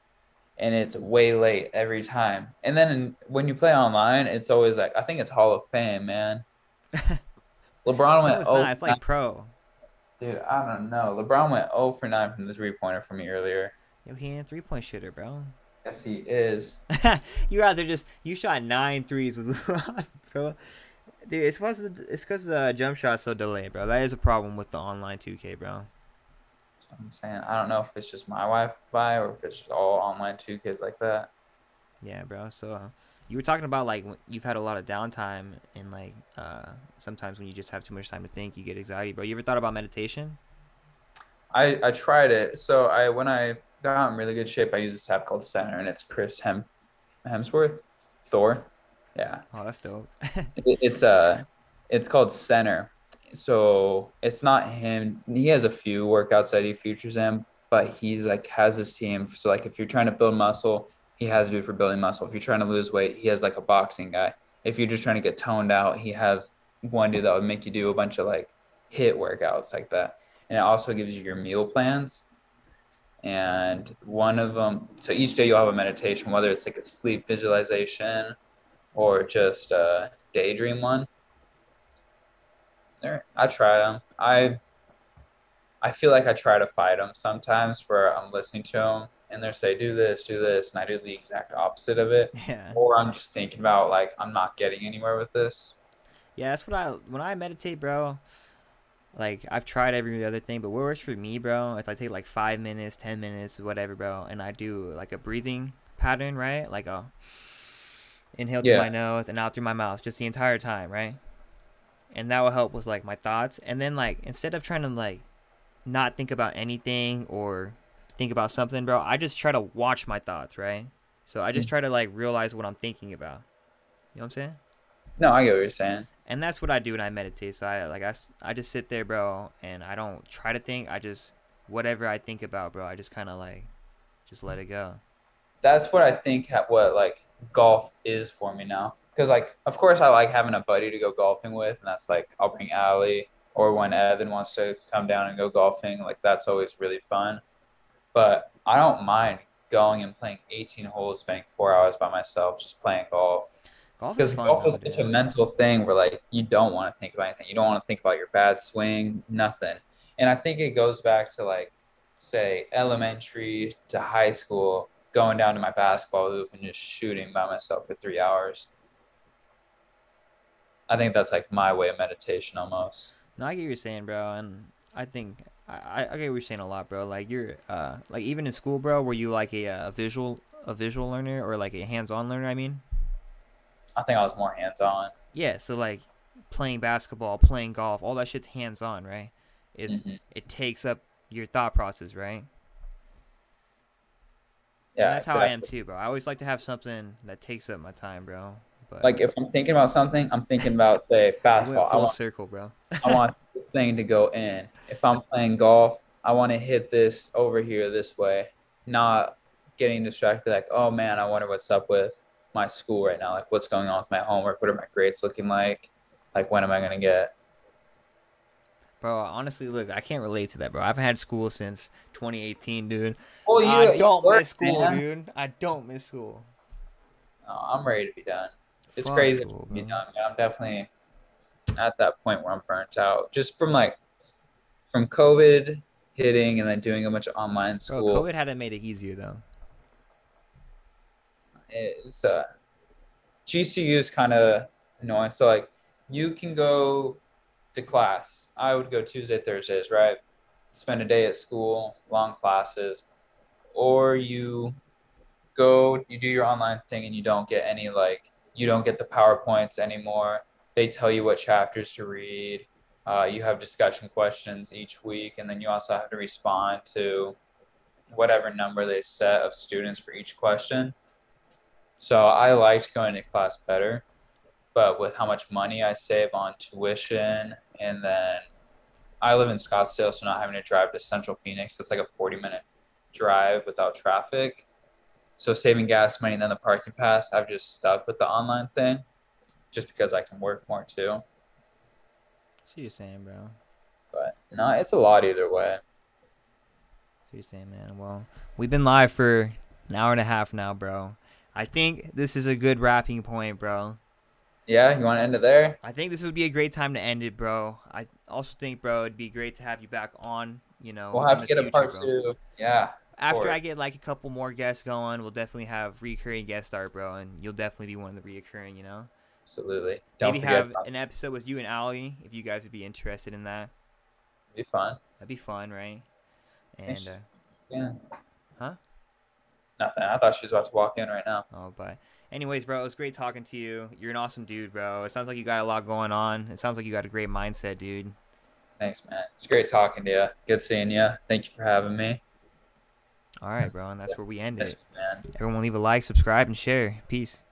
[SPEAKER 2] and it's way late every time. And then when you play online, it's always like I think it's Hall of Fame, man. LeBron went oh.
[SPEAKER 1] It's like pro.
[SPEAKER 2] dude, I don't know. LeBron went 0 for 9 from the three pointer for me earlier.
[SPEAKER 1] Yo, he ain't a three point shooter, bro.
[SPEAKER 2] Yes, he is.
[SPEAKER 1] you rather just you shot nine threes with LeBron, bro. Dude, it's because it's because the jump shot's so delayed, bro. That is a problem with the online 2K, bro.
[SPEAKER 2] That's what I'm saying. I don't know if it's just my Wi-Fi or if it's just all online 2Ks like that.
[SPEAKER 1] Yeah, bro. So uh, you were talking about like you've had a lot of downtime and like uh sometimes when you just have too much time to think, you get anxiety, bro. You ever thought about meditation?
[SPEAKER 2] I I tried it. So I when I got in really good shape, I use this app called Centr, and it's Chris Hem Hemsworth, Thor. Yeah.
[SPEAKER 1] Oh, that's dope.
[SPEAKER 2] It- it's uh it's called Centr. So it's not him. He has a few workouts that he features in but he's like has his team. So like if you're trying to build muscle he has dude for building muscle. If you're trying to lose weight he has like a boxing guy. If you're just trying to get toned out he has one dude that would make you do a bunch of like HIIT workouts like that. And it also gives you your meal plans. And one of them so each day you'll have a meditation whether it's like a sleep visualization or just a daydream one. There, I try them. I I feel like I try to fight them sometimes, where I'm listening to them and they say do this, do this, and I do the exact opposite of it,
[SPEAKER 1] yeah.
[SPEAKER 2] or I'm just thinking about like I'm not getting anywhere with this.
[SPEAKER 1] Yeah, that's what I when I meditate, bro. Like I've tried every other thing, but what works for me, bro, is I take like five minutes, ten minutes, whatever, bro, and I do like a breathing pattern, right? Like a inhale through my nose and out through my mouth, just the entire time, right? And that will help with like my thoughts. And then like instead of trying to like not think about anything or think about something, bro, I just try to watch my thoughts, right? So I just mm. try to like realize what I'm thinking about. You know what I'm saying?
[SPEAKER 2] No, I get what you're saying.
[SPEAKER 1] and that's what I do when I meditate. So I like I, I just sit there, bro, and I don't try to think. I just whatever I think about, bro, I just kind of like just let it go.
[SPEAKER 2] That's what I think ha- what like golf is for me now. Because like, of course, I like having a buddy to go golfing with, and that's like I'll bring Allie, or when Evan wants to come down and go golfing, like that's always really fun. But I don't mind going and playing 18 holes, spending four hours by myself just playing golf.
[SPEAKER 1] Golf
[SPEAKER 2] Because golf is such a mental thing where like you don't want to think about anything. You don't want to think about your bad swing, nothing. And I think it goes back to like, say, elementary to high school, going down to my basketball hoop and just shooting by myself for three hours. I think that's like my way of meditation almost.
[SPEAKER 1] No, I get what you're saying, bro, and I think I, I get what you're saying a lot, bro. Like you're uh like even in school, bro, were you like a, uh visual a visual learner or like a hands-on learner? I mean,
[SPEAKER 2] I think I was more hands on.
[SPEAKER 1] yeah. So like playing basketball, playing golf, all that shit's hands-on, right? It's
[SPEAKER 2] Mhm.
[SPEAKER 1] it takes up your thought process, right?
[SPEAKER 2] Yeah,
[SPEAKER 1] and that's how I am too, bro. I always like to have something that takes up my time, bro. But
[SPEAKER 2] Like if I'm thinking about something, I'm thinking about say
[SPEAKER 1] I
[SPEAKER 2] basketball. I
[SPEAKER 1] full
[SPEAKER 2] want
[SPEAKER 1] circle, bro.
[SPEAKER 2] I want this thing to go in. If I'm playing golf, I want to hit this over here this way, not getting distracted like, oh man, I wonder what's up with my school right now. Like, what's going on with my homework? What are my grades looking like? Like, when am I going to get?
[SPEAKER 1] Bro, honestly, look, I can't relate to that, bro. I've had school since 2018, dude.
[SPEAKER 2] Well, you,
[SPEAKER 1] I don't
[SPEAKER 2] work,
[SPEAKER 1] miss school,
[SPEAKER 2] man.
[SPEAKER 1] dude. I don't miss school.
[SPEAKER 2] No, I'm ready to be done. It's crazy
[SPEAKER 1] school,
[SPEAKER 2] to be done. I'm definitely at that point where I'm burnt out just from like, from COVID hitting and then doing a bunch of online
[SPEAKER 1] Bro,
[SPEAKER 2] school.
[SPEAKER 1] COVID hadn't made it easier though.
[SPEAKER 2] It's uh GCU is kind of annoying. So like you can go to class. I would go Tuesday, Thursdays, right? Spend a day at school, long classes, or you go, you do your online thing, and you don't get any like you don't get the powerpoints anymore. They tell you what chapters to read. Uh, you have discussion questions each week, and then you also have to respond to whatever number they set of students for each question. So I liked going to class better, but with how much money I save on tuition, and then I live in Scottsdale, so not having to drive to Central Phoenix, that's like a 40 minute drive without traffic. So saving gas money and then the parking pass, I've just stuck with the online thing just because I can work more too.
[SPEAKER 1] See you're saying, bro.
[SPEAKER 2] But no, it's a lot either way.
[SPEAKER 1] See you're saying, man. Well, we've been live for an hour and a half now, bro. I think this is a good wrapping point, bro.
[SPEAKER 2] Yeah, you want to end it there?
[SPEAKER 1] I think this would be a great time to end it, bro. I also think, bro, it'd be great to have you back on. You know,
[SPEAKER 2] We'll have to get a part
[SPEAKER 1] bro.
[SPEAKER 2] two. Yeah.
[SPEAKER 1] After I get like a couple more guests going, we'll definitely have recurring guest star, bro, and you'll definitely be one of the reoccurring. You know,
[SPEAKER 2] Absolutely. Don't
[SPEAKER 1] maybe have
[SPEAKER 2] about
[SPEAKER 1] an episode with you and Allie if you guys would be interested in that.
[SPEAKER 2] Be fun.
[SPEAKER 1] That'd be fun, right? And uh,
[SPEAKER 2] Yeah.
[SPEAKER 1] Huh?
[SPEAKER 2] Nothing. I thought she was about to walk in right now.
[SPEAKER 1] oh, but anyways, bro, it was great talking to you. You're an awesome dude, bro. It sounds like you got a lot going on. It sounds like you got a great mindset, dude.
[SPEAKER 2] Thanks, man. It's great talking to you. Good seeing you. Thank you for having me.
[SPEAKER 1] All right, bro, and that's where we end it. Everyone, leave a like, subscribe, and share. Peace.